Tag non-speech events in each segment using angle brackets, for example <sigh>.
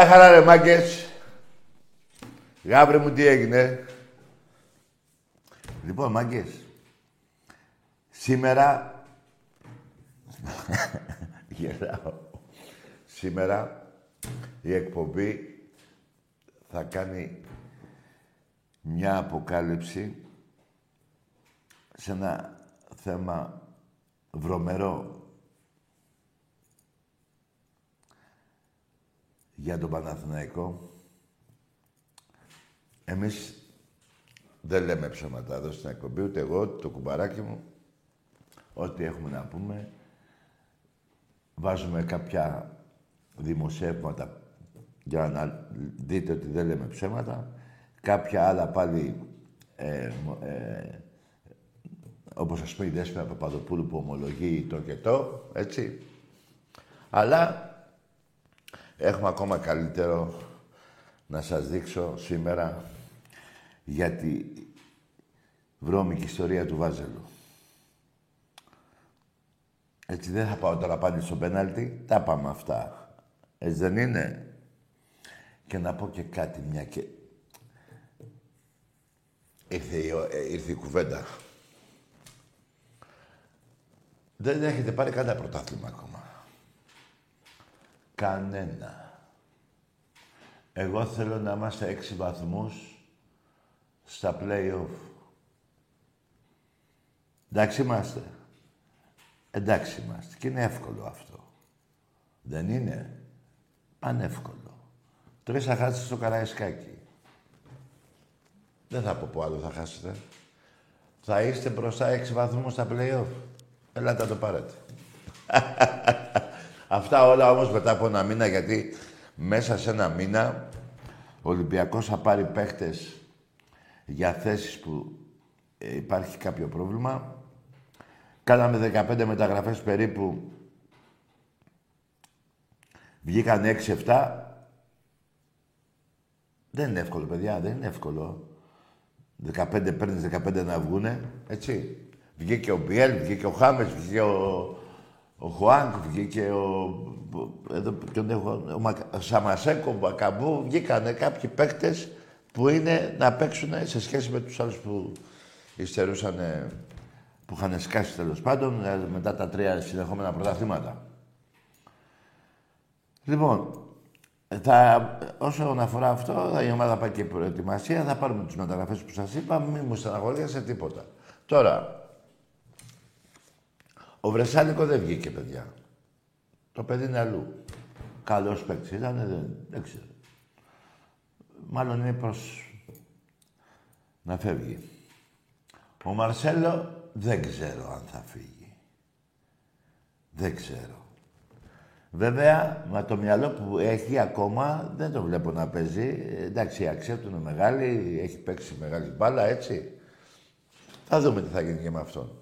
Γεια χαρά ρε μάγκες. Γάβρε μου τι έγινε. Λοιπόν, μάγκες. Σήμερα... <laughs> Γελάω. Σήμερα η εκπομπή θα κάνει μια αποκάλυψη σε ένα θέμα βρωμερό για τον Παναθηναϊκό. Εμείς δεν λέμε ψέματα εδώ στην εκπομπή, ούτε εγώ, ούτε το κουμπαράκι μου. Ό,τι έχουμε να πούμε. Βάζουμε κάποια δημοσιεύματα για να δείτε ότι δεν λέμε ψέματα. Κάποια άλλα πάλι, ε, ε, όπως ας πούμε η Δέσποινα Παπαδοπούλου που ομολογεί το και το, έτσι. Αλλά Έχουμε ακόμα καλύτερο να σας δείξω σήμερα για τη βρώμικη ιστορία του Βάζελου. Έτσι δεν θα πάω τώρα πάλι στο πέναλτι, τα πάμε αυτά. Έτσι δεν είναι; Και να πω και κάτι μια και... Ήρθε η, ε, ήρθε η κουβέντα. Δεν έχετε πάρει κανένα πρωτάθλημα ακόμα. Κανένα. Εγώ θέλω να είμαστε έξι βαθμούς στα play-off. Εντάξει είμαστε. Εντάξει είμαστε. Και είναι εύκολο αυτό. Δεν είναι; Ανεύκολο. Τρεις θα χάσετε στο Καραϊσκάκι. Δεν θα πω που άλλο θα χάσετε. Θα είστε μπροστά έξι βαθμούς στα play-off. Ελάτε να το πάρετε. <laughs> Αυτά όλα όμως μετά από ένα μήνα, γιατί μέσα σε ένα μήνα ο Ολυμπιακός θα πάρει παίχτες για θέσεις που ε, υπάρχει κάποιο πρόβλημα. Κάναμε 15 μεταγραφές περίπου. Βγήκαν 6-7. Δεν είναι εύκολο, παιδιά. Δεν είναι εύκολο. 15 παίρνεις 15 να βγούνε, έτσι. Βγήκε ο Μπιέλ, βγήκε ο Χάμες, βγήκε ο, ο Χουάνκ βγήκε, ο, εδώ, ποιον έχω, ο, Σαμασέκο, ο Μπακαμπού, βγήκανε κάποιοι παίκτες που είναι να παίξουν σε σχέση με τους άλλους που υστερούσαν, που είχαν σκάσει τέλος πάντων ε, μετά τα τρία συνεχόμενα πρωταθλήματα. Λοιπόν, θα, όσο αφορά αυτό, η ομάδα πάει και προετοιμασία, θα πάρουμε τις μεταγραφές που σας είπα, μην μου στεναχωρήσετε τίποτα. Τώρα, ο Βρεσάλικο δεν βγήκε, παιδιά. Το παιδί είναι αλλού. Καλός παίκτης ήταν, δεν, δεν ξέρω. Μάλλον είναι προς να φεύγει. Ο Μαρσέλο δεν ξέρω αν θα φύγει. Δεν ξέρω. Βέβαια, με το μυαλό που έχει ακόμα, δεν το βλέπω να παίζει. Εντάξει, η αξία του είναι μεγάλη, έχει παίξει μεγάλη μπάλα, έτσι. Θα δούμε τι θα γίνει και με αυτόν.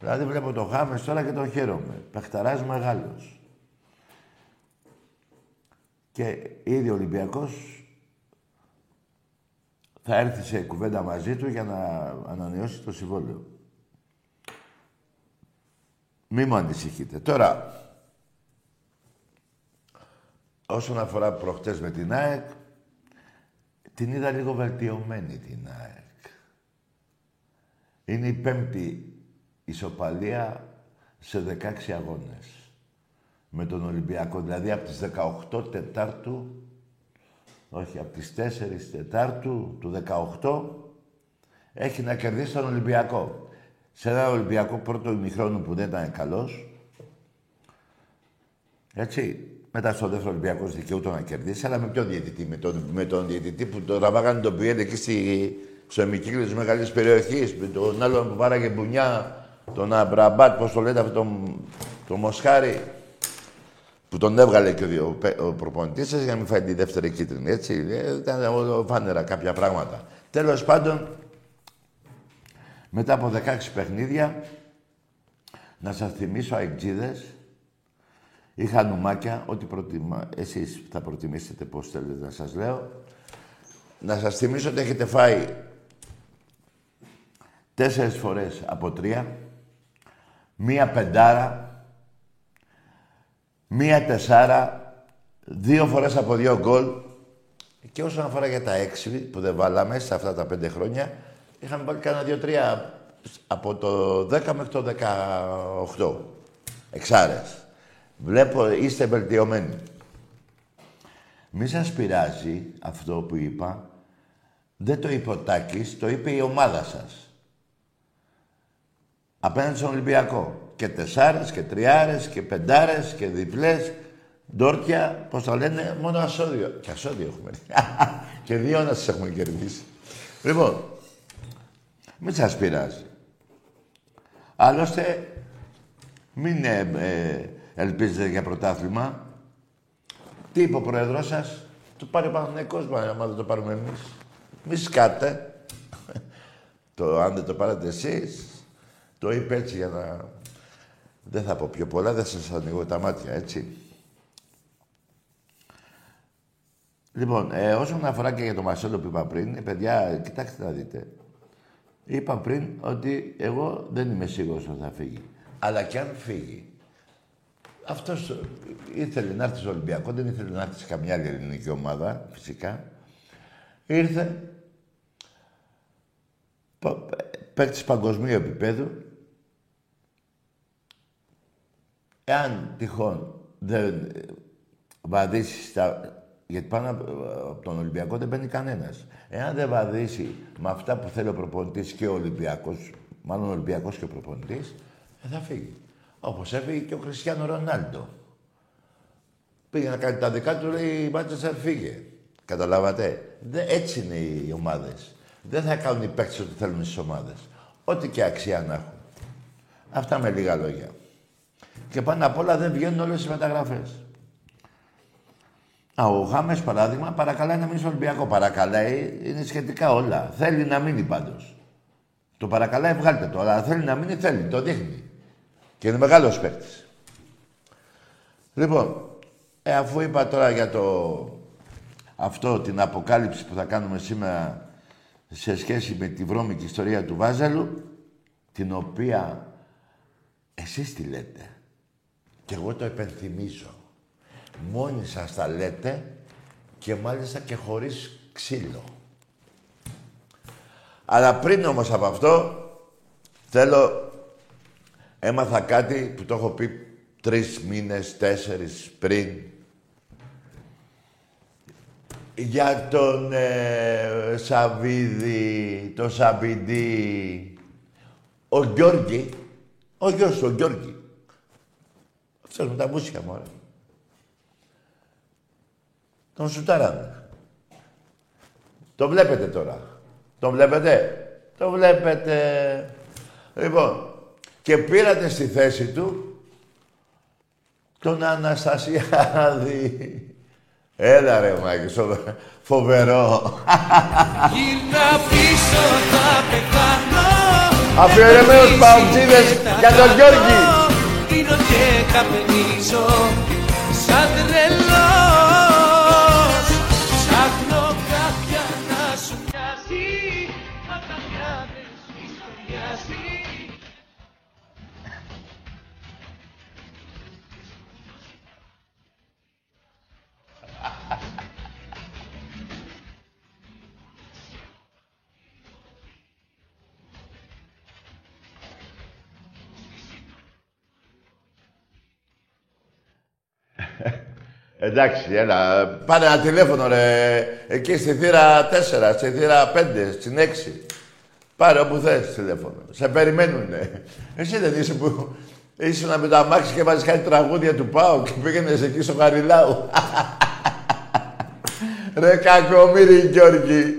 Δηλαδή βλέπω το Χάμες τώρα και τον χαίρομαι. Πεχταράς μεγάλος. Και ήδη ο Ολυμπιακός θα έρθει σε κουβέντα μαζί του για να ανανεώσει το συμβόλαιο. Μη μου ανησυχείτε. Τώρα, όσον αφορά προχτές με την ΑΕΚ, την είδα λίγο βελτιωμένη την ΑΕΚ. Είναι η πέμπτη ισοπαλία σε 16 αγώνες με τον Ολυμπιακό. Δηλαδή από τις 18 Τετάρτου, όχι, από τις 4 Τετάρτου του 18, έχει να κερδίσει τον Ολυμπιακό. Σε ένα Ολυμπιακό πρώτο ημιχρόνο που δεν ήταν καλός, έτσι, μετά στο δεύτερο Ολυμπιακός δικαιούται να κερδίσει, αλλά με ποιο διαιτητή, με τον, με τον διαιτητή που το τραβάγανε τον Πιέλ εκεί στη, στο εμικύκλιο της μεγάλης περιοχής, με τον άλλον που βάραγε μπουνιά, τον Αμπραμπάτ, πώς το λέτε αυτό, τον, το Μοσχάρι, που τον έβγαλε και ο, ο προπονητής σας για να μην φάει τη δεύτερη κίτρινη. Έτσι, ε, ήταν φάνερα κάποια πράγματα. Τέλος πάντων, μετά από 16 παιχνίδια, να σας θυμίσω αεκτζίδες, είχα νουμάκια, ό,τι προτιμά, εσείς θα προτιμήσετε πώς θέλετε να σας λέω. Να σας θυμίσω ότι έχετε φάει τέσσερις φορές από τρία, μία πεντάρα, μία τεσσάρα, δύο φορές από δύο γκολ. Και όσον αφορά για τα έξι που δεν βάλαμε σε αυτά τα πέντε χρόνια, είχαμε πάρει κανένα δύο-τρία από το 10 μέχρι το 18. Εξάρες. Βλέπω, είστε βελτιωμένοι. Μη σας πειράζει αυτό που είπα. Δεν το είπε ο Τάκης, το είπε η ομάδα σας. Απέναντι στον Ολυμπιακό. Και τεσσάρες και τριάρες και πεντάρες και διπλές. Ντόρκια, πώς το λένε, μόνο ασώδιο. Και ασώδιο έχουμε. <laughs> και δύο να σας έχουμε κερδίσει. Λοιπόν, μην σας πειράζει. Άλλωστε, μην ε, ε, ελπίζετε για πρωτάθλημα. Τι είπε ο πρόεδρος σας, το πάρει ο Παναθηναϊκός, άμα δεν το πάρουμε εμείς. Μη σκάτε. <laughs> το, αν δεν το πάρετε εσείς, το είπε έτσι για να... Δεν θα πω πιο πολλά, δεν σας ανοίγω τα μάτια, έτσι. Λοιπόν, ε, όσον αφορά και για το Μασέλο που είπα πριν, ε, παιδιά, κοιτάξτε να δείτε. Είπα πριν ότι εγώ δεν είμαι σίγουρος ότι θα φύγει. Αλλά και αν φύγει, αυτός ήθελε να έρθει στο Ολυμπιακό, δεν ήθελε να έρθει σε καμιά άλλη ελληνική ομάδα, φυσικά. Ήρθε, παίκτης παγκοσμίου επίπεδου. Εάν τυχόν δεν βαδίσει στα... Γιατί πάνω από τον Ολυμπιακό δεν μπαίνει κανένας. Εάν δεν βαδίσει με αυτά που θέλει ο προπονητής και ο Ολυμπιακός, μάλλον ο Ολυμπιακός και ο προπονητής, ε, θα φύγει. Όπως έφυγε και ο Χριστιανό Ρονάλντο. Πήγε να κάνει τα δικά του, λέει η Μάτσεστερ φύγε. Καταλάβατε; Δε, έτσι είναι οι ομάδες. Δεν θα κάνουν οι παίκτες ό,τι θέλουν στις ομάδες. Ό,τι και αξία να έχουν. Αυτά με λίγα λόγια. Και πάνω απ' όλα δεν βγαίνουν όλες οι μεταγραφές. Α, ο Χάμε, παράδειγμα, παρακαλάει να μείνει στο Ολυμπιακό. Παρακαλάει, είναι σχετικά όλα. Θέλει να μείνει πάντως. Το παρακαλάει, βγάλτε το. Αλλά θέλει να μείνει, θέλει. Το δείχνει. Και είναι μεγάλος παίκτης. Λοιπόν, ε, αφού είπα τώρα για το αυτό, την αποκάλυψη που θα κάνουμε σήμερα σε σχέση με τη βρώμικη ιστορία του Βάζελου, την οποία εσείς τη λέτε. Και εγώ το επενθυμίζω. Μόνοι σας τα λέτε και μάλιστα και χωρίς ξύλο. Αλλά πριν όμως από αυτό, θέλω... Έμαθα κάτι που το έχω πει τρεις μήνες, τέσσερις πριν. Για τον ε, Σαβίδη, τον Σαβίδη, ο Γιώργη, ο γιος του, ο Γιώργη. Αυτός με τα μουσια μου, τον σουτάρανε. Το βλέπετε τώρα. Το βλέπετε. Το βλέπετε. Λοιπόν, και πήρατε στη θέση του τον Αναστασιάδη. Έλα ρε Μάκη, φοβερό. Γύρνα πίσω θα πεθάνω Αφιερωμένους παουτζίδες για τον Γιώργη. Πίνω και καπνίζω σαν τρελός Εντάξει, έλα. Πάρε ένα τηλέφωνο, ρε. Εκεί στη θύρα 4, στη θύρα 5, στην 6. Πάρε όπου θες τηλέφωνο. Σε περιμένουνε. Εσύ δεν είσαι που ήσουν με τα μάξι και βάζεις κάτι τραγούδια του Πάου και πήγαινες εκεί στο Γαριλάου. <laughs> ρε κακομύρι Γιώργη.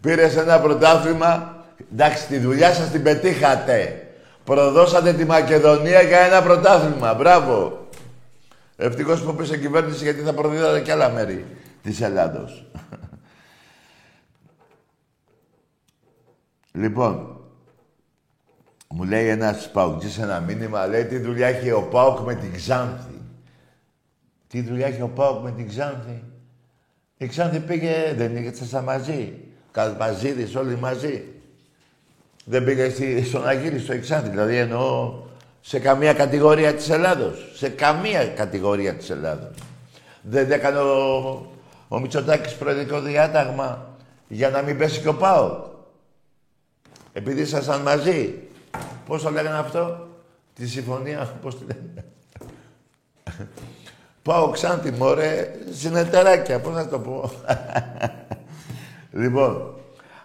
Πήρες ένα πρωτάθλημα. Εντάξει, τη δουλειά σας την πετύχατε. Προδώσατε τη Μακεδονία για ένα πρωτάθλημα. Μπράβο. Ευτυχώς που πήρε κυβέρνηση γιατί θα προδίδατε και άλλα μέρη της Ελλάδος. λοιπόν, μου λέει ένας Παουτζής ένα μήνυμα, λέει τι δουλειά έχει ο Πάουκ με την Ξάνθη; Τι δουλειά έχει ο Πάουκ με την Ξάνθη; Η Ξάνθη πήγε, δεν ήρθε μαζί. Καλπαζίδης όλοι μαζί. Δεν πήγε στη, στον Αγίλη, στο Εξάνθη. Δηλαδή εννοώ σε καμία κατηγορία της Ελλάδος. Σε καμία κατηγορία της Ελλάδος. Δεν έκανε ο, ο Μητσοτάκης προεδρικό διάταγμα για να μην πέσει και ο ΠΑΟ. Επειδή ήσασταν μαζί. Πώς το λέγανε αυτό, τη συμφωνία, <laughs> πώς τη λένε; Πάω ξάντι, μωρέ, συνεταιράκια, πώς να το πω. <laughs> λοιπόν,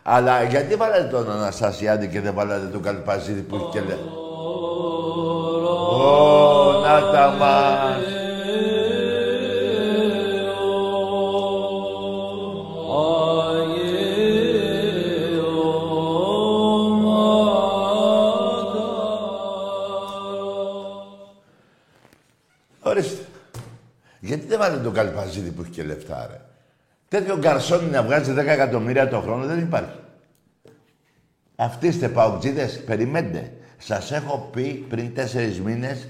αλλά γιατί βάλατε τον Αναστασιάδη και δεν βάλατε τον Καλπαζίδη που έχει και λέει. Ω, να τα μας. Ορίστε. Γιατί δεν βάλετε τον Καλπαζίδη που έχει και λεφτά, ρε; Τέτοιο γκαρσόνι να βγάζει 10 εκατομμύρια το χρόνο δεν υπάρχει. Αυτοί είστε παουτζίδες, περιμένετε. Σας έχω πει πριν τέσσερις μήνες,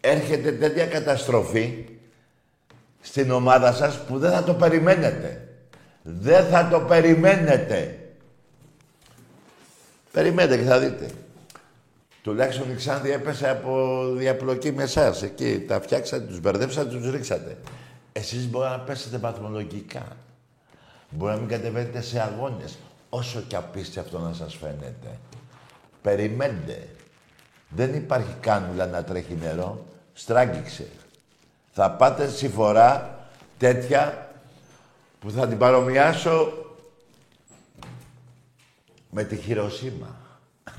έρχεται τέτοια καταστροφή στην ομάδα σας που δεν θα το περιμένετε. Δεν θα το περιμένετε. Περιμένετε και θα δείτε. Τουλάχιστον η Ξάνθη έπεσε από διαπλοκή με εσάς. Εκεί τα φτιάξατε, τους μπερδέψατε, τους ρίξατε. Εσείς μπορεί να πέσετε βαθμολογικά. Μπορεί να μην κατεβαίνετε σε αγώνες. Όσο και απίστευτο να σας φαίνεται. Περιμένετε. Δεν υπάρχει κάνουλα να τρέχει νερό. Στράγγιξε. Θα πάτε στη φορά τέτοια που θα την παρομοιάσω με τη Χειροσύμα.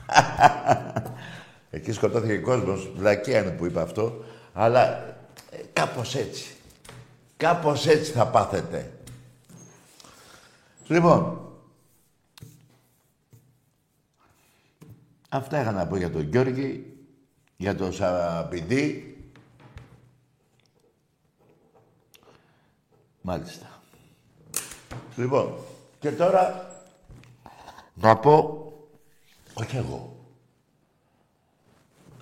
<laughs> Εκεί σκοτώθηκε ο κόσμος. Βλακία είναι που είπα αυτό. Αλλά ε, κάπως έτσι. Κάπως έτσι θα πάθετε. Λοιπόν, αυτά είχα να πω για τον Γιώργη, για τον Σαπιντή. Μάλιστα. Λοιπόν, και τώρα να πω, όχι εγώ,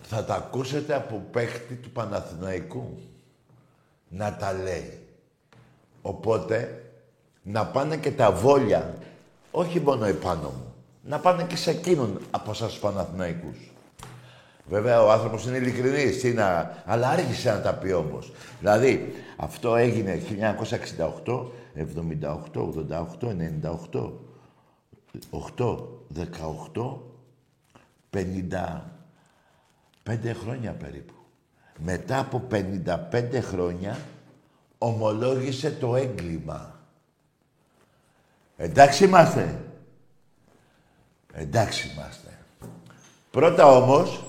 θα τα ακούσετε από παίχτη του Παναθηναϊκού να τα λέει. Οπότε, να πάνε και τα βόλια, όχι μόνο επάνω μου, να πάνε και σε εκείνον από εσάς τους Παναθηναϊκούς. Βέβαια, ο άνθρωπος είναι ειλικρινής, είναι, αλλά άρχισε να τα πει όμως. Δηλαδή, αυτό έγινε 1968, 78, 88, 98, 8, 18, 55 χρόνια περίπου. Μετά από 55 χρόνια ομολόγησε το έγκλημα. Εντάξει είμαστε. Εντάξει είμαστε. Πρώτα όμως,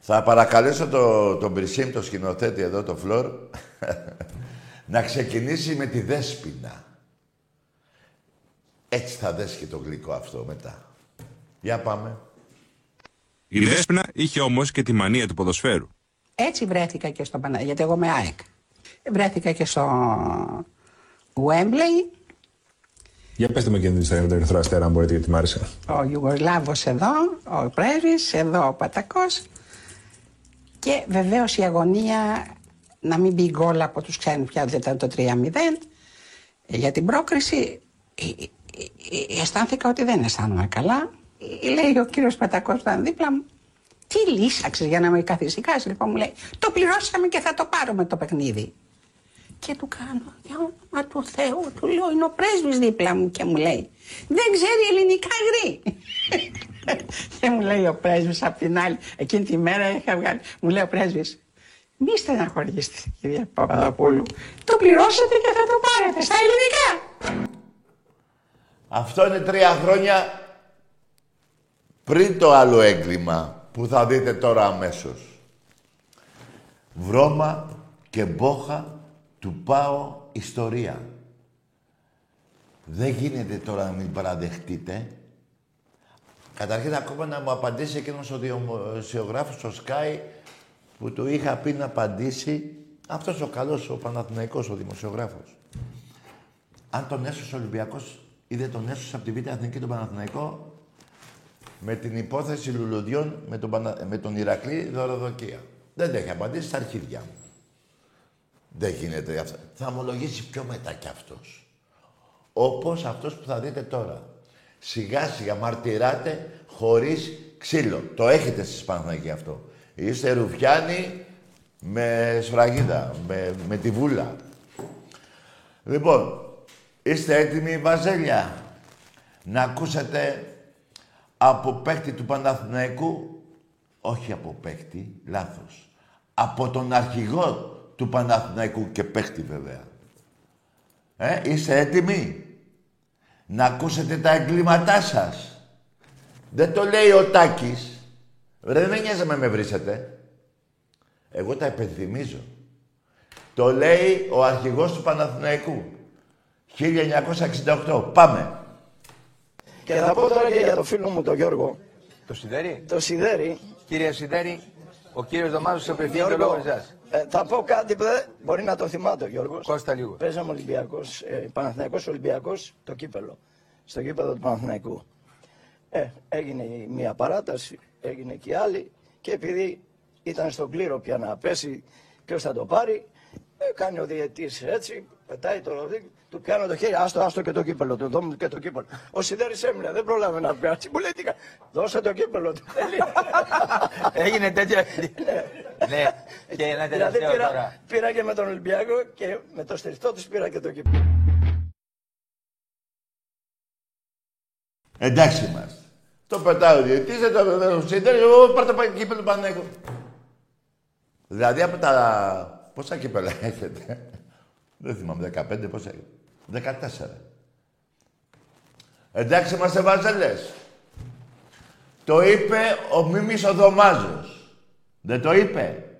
θα παρακαλέσω το, τον Πρισίμ, το σκηνοθέτη εδώ, το Φλόρ, <laughs> να ξεκινήσει με τη δέσποινα. Έτσι θα δέσει και το γλυκό αυτό μετά. Για πάμε. Η Δέσποινα είχε όμως και τη μανία του ποδοσφαίρου. Έτσι βρέθηκα και στο Πανα... γιατί εγώ είμαι ΑΕΚ. Βρέθηκα και στο Wembley Για πετε με και την ιστορία με τον Ερυθρό Αστέρα, αν μπορείτε, γιατί μ' άρεσε. Ο Ιουγκοσλάβος εδώ, ο πρέσβης, εδώ ο Πατακός. Και βεβαίως η αγωνία να μην μπει γκολ από τους ξένους πια, δεν ήταν το 3-0. Για την πρόκριση ε, ε, ε, αισθάνθηκα ότι δεν αισθάνομαι καλά. Ε, Λέει ο κύριος Πατακός που ήταν δίπλα μου, τι λύσαξες για να με καθησυχάσεις. Λοιπόν μου λέει, το πληρώσαμε και θα το πάρουμε το παιχνίδι. Και του κάνω, για όνομα του Θεού, του λέω, είναι ο πρέσβης δίπλα μου και μου λέει, δεν ξέρει ελληνικά γρή. <laughs> και μου λέει ο πρέσβης απ' την άλλη, εκείνη τη μέρα είχα βγάλει, μου λέει ο πρέσβης, μη στεναχωρήσετε κυρία Παπαδοπούλου, το πληρώσατε και θα το πάρετε στα ελληνικά. Αυτό είναι τρία χρόνια πριν το άλλο έγκλημα που θα δείτε τώρα αμέσως. Βρώμα και μπόχα του πάω ιστορία. Δεν γίνεται τώρα να μην παραδεχτείτε. Καταρχήν ακόμα να μου απαντήσει εκείνος ο δημοσιογράφος στο Sky που του είχα πει να απαντήσει αυτός ο καλός, ο Παναθηναϊκός, ο δημοσιογράφος. Αν τον έσωσε ο Ολυμπιακός ή δεν τον έσωσε από τη Β' Εθνική τον Παναθηναϊκό με την υπόθεση λουλουδιών με τον, Πανα... με τον Ηρακλή δωροδοκία. Δεν τα έχει απαντήσει στα αρχίδια μου. Δεν γίνεται αυτό. Θα ομολογήσει πιο μετά κι αυτός. Όπως αυτός που θα δείτε τώρα. Σιγά σιγά μαρτυράτε χωρίς ξύλο. Το έχετε στις Παναθηναϊκοί αυτό. Είστε ρουφιάνοι με σφραγίδα, με, με τη βούλα. Λοιπόν, είστε έτοιμοι, Βαζέλια, να ακούσετε από παίκτη του Παναθηναϊκού, όχι από παίκτη, λάθος. Από τον αρχηγό του Παναθηναϊκού και παίκτη βέβαια. Ε, είστε έτοιμοι να ακούσετε τα εγκλήματά σας; Δεν το λέει ο Τάκης. Ρε, δεν με νοιάζει με με βρίσετε. Εγώ τα υπενθυμίζω. Το λέει ο αρχηγός του Παναθηναϊκού. 1968. Πάμε. Και θα πω τώρα και για το φίλο μου τον Γιώργο. Το Σιδέρι. Το Σιδέρι. Κύριε Σιδέρι, ο κύριος Δωμάζος σε απευθύνει το Γιώργο, λόγο εσάς. Ε, θα πω κάτι που δεν μπορεί να το θυμάται ο Γιώργος. Κώστα λίγο. Παίζαμε Ολυμπιακός, ε, Παναθηναϊκός Ολυμπιακός, το κύπελο. Στο κύπελο του Παναθηναϊκού. Ε, έγινε η μία παράταση, έγινε και η άλλη και επειδή ήταν στον κλήρο πια να πέσει ποιος θα το πάρει, ε, κάνει ο διαιτής έτσι, πετάει το ροδί, του πιάνω το χέρι, άστο, άστο και το κύπελο, του δώμου και το κύπελο. Ο Σιδέρης έμεινε, δεν πρόλαβε να πιάσει, μου λέει τι κα- δώσε το κύπελο του. Έγινε τέτοια... ναι, και ένα δηλαδή τελευταίο πήρα, τώρα. πήρα και με τον Ολυμπιακό και με το στηριχτό τους πήρα και το κύπελο. Εντάξει είμαστε. Το πετάει ο διαιτητής, δεν το δεν το συνδέει, εγώ πάρτε πάει κύπελο Πανέκο. Δηλαδή από τα... Πόσα κύπελα έχετε; Δεν θυμάμαι, 15, πόσα έχετε; 14. Εντάξει είμαστε βαζελές. Το είπε ο Μίμης ο Δωμάζος. Δεν το είπε.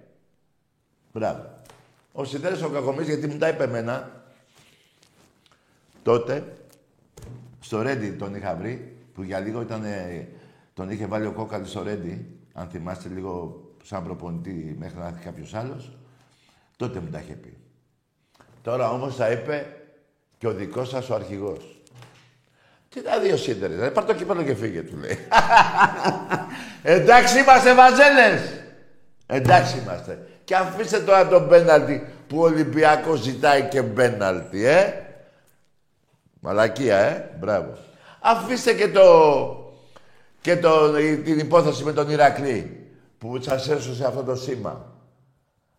Μπράβο. Ο Σιδέρης ο Κακομής, γιατί μου τα είπε εμένα, τότε, στο Ρέντι τον είχα βρει, που για λίγο ήταν, ε, τον είχε βάλει ο Κόκαλης στο Ρέντι, αν θυμάστε λίγο σαν προπονητή μέχρι να έρθει κάποιος άλλος. Τότε μου τα είχε πει. Τώρα όμως τα είπε και ο δικός σας ο αρχηγός. Τι τα δύο σύντερες, ρε, πάρ' το κύπελο και φύγε, του λέει. <laughs> Εντάξει είμαστε βαζέλες. Εντάξει είμαστε. Και αφήστε τώρα τον πέναλτι που ο Ολυμπιακός ζητάει και πέναλτι, ε. Μαλακία, ε. Μπράβο. Αφήστε και το... και το, την υπόθεση με τον Ηρακλή που σας έσωσε αυτό το σήμα.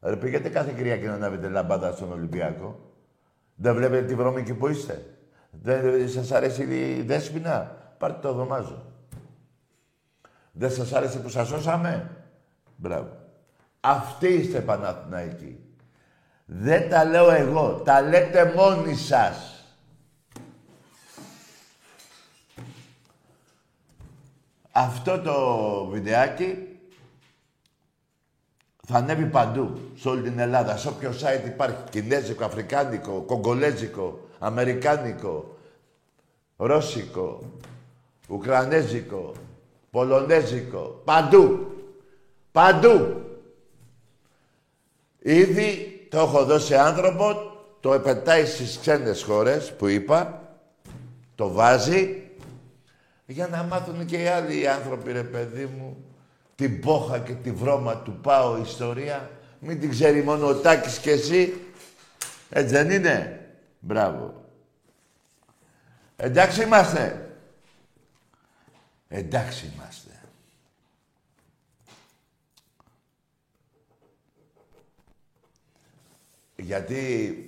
Ρε πήγατε κάθε Κυριακή να ανάβετε λαμπάδα στον Ολυμπιακό. Δεν βλέπετε τη βρώμικη που είστε. Δεν σας αρέσει η δέσποινα; Πάρτε το δωμάζο. Δεν σας άρεσε που σας σώσαμε; Μπράβο. Αυτοί είστε Παναθηναϊκοί. Δεν τα λέω εγώ. Τα λέτε μόνοι σας. Αυτό το βιντεάκι θα ανέβει παντού, σε όλη την Ελλάδα, σε όποιο site υπάρχει. Κινέζικο, Αφρικάνικο, Κογκολέζικο, Αμερικάνικο, Ρώσικο, Ουκρανέζικο, Πολωνέζικο, παντού. Παντού. Ήδη το έχω δώσει άνθρωπο, το επετάει στις ξένες χώρες που είπα, το βάζει για να μάθουν και οι άλλοι άνθρωποι, ρε παιδί μου, την πόχα και τη βρώμα του πάω ιστορία. Μην την ξέρει μόνο ο Τάκης και εσύ. Έτσι δεν είναι; Μπράβο. Εντάξει είμαστε. Εντάξει είμαστε. Γιατί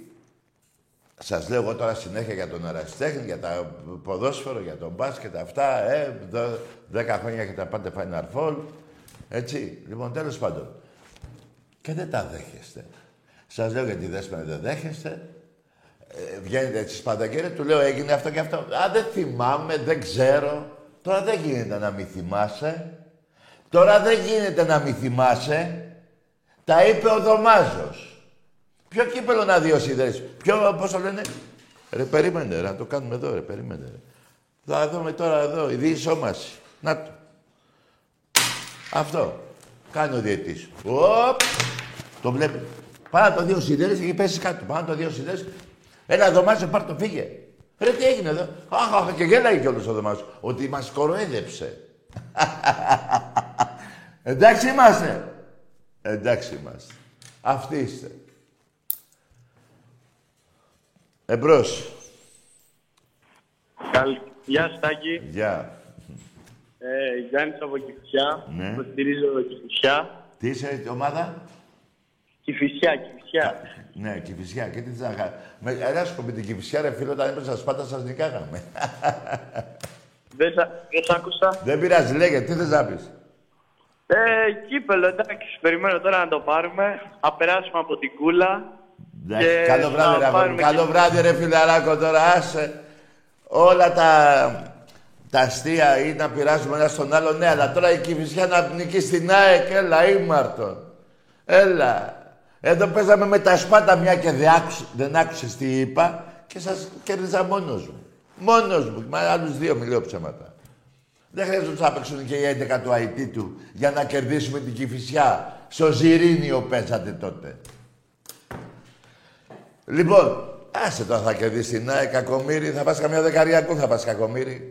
σας λέω εγώ τώρα συνέχεια για τον αραστέχνη, για τα ποδόσφαιρο, για τον μπάσκετ, αυτά, ε, δω- δέκα χρόνια έχετε πάτε Final Four, έτσι. Λοιπόν, τέλος πάντων. Και δεν τα δέχεστε. Σας λέω γιατί δέσμευε δεν δέχεστε. Ε, βγαίνετε έτσι σπαντακέρε, του λέω έγινε αυτό και αυτό. Α, δεν θυμάμαι, δεν ξέρω. Τώρα δεν γίνεται να μην θυμάσαι. Τώρα δεν γίνεται να μην θυμάσαι. Τα είπε ο Δωμάζος. Ποιο κύπελο να δει ο Σιδέρης; Ποιο, πώς το λένε; Ρε, περίμενε, ρε, να το κάνουμε εδώ, ρε, περίμενε. Ρε. Θα δούμε τώρα εδώ, η διεισόμαση. Να το. Αυτό. Κάνει ο διαιτής. Οπ. Το βλέπει. Πάρα να το δει ο Σιδέρης, έχει πέσει κάτω. Πάρα να το δει ο Σιδέρης. Ένα δωμάζιο, πάρ' το, φύγε. Ρε, τι έγινε εδώ; Αχ, αχ, και γέλαγε κιόλας ο δωμάζιος. Ότι μας κοροέδεψε. <laughs> Εντάξει είμαστε. Εντάξει είμαστε. Αυτοί είστε. Εμπρός. Καλ... Γεια σου Τάκη. Γεια. Ε, Γιάννης από Κηφισιά. Ναι. Υποστηρίζω Κηφισιά. Τι είσαι, ομάδα; Κηφισιά, Κηφισιά. Ναι, Κηφισιά. Και τι θες να κάνεις. Με, έλα σου πω με την Κηφισιά, ρε φίλο, όταν έπαιζα σπάτα σας νικάγαμε. Δεν, σα... δεν σ' άκουσα. Δεν πειράζει, λέγε, τι θες να πεις; Ε, κύπελο, εντάξει. Περιμένω τώρα να το πάρουμε. Να περάσουμε από την κούλα. Εντάξει, Και καλό βράδυ, να ρε αγόρι μου. πάρουμε Καλό και- βράδυ, ρε φιλαράκο, τώρα άσε. Όλα τα, τα αστεία ή να πειράζουμε ένα στον άλλο, ναι, αλλά τώρα η Κηφισιά να νικήσει στην ΑΕΚ, έλα, ήμαρτον. Έλα. Εδώ παίζαμε με τα σπάτα μια και δεν, άκουσε, δεν άκουσες τι είπα και σας κέρδιζα μόνος μου. Μόνος μου. Με άλλους δύο μιλάω ψέματα. Δεν χρειάζεται να παίξουν και οι 11 του IT του για να κερδίσουμε την Κηφισιά. Στο Ζιρίνιο παίζατε τότε. Λοιπόν, άσε τώρα θα κερδίσει την ΑΕΚ, κακομύρι, θα πας καμιά δεκαριακού, θα πας κακομύρι.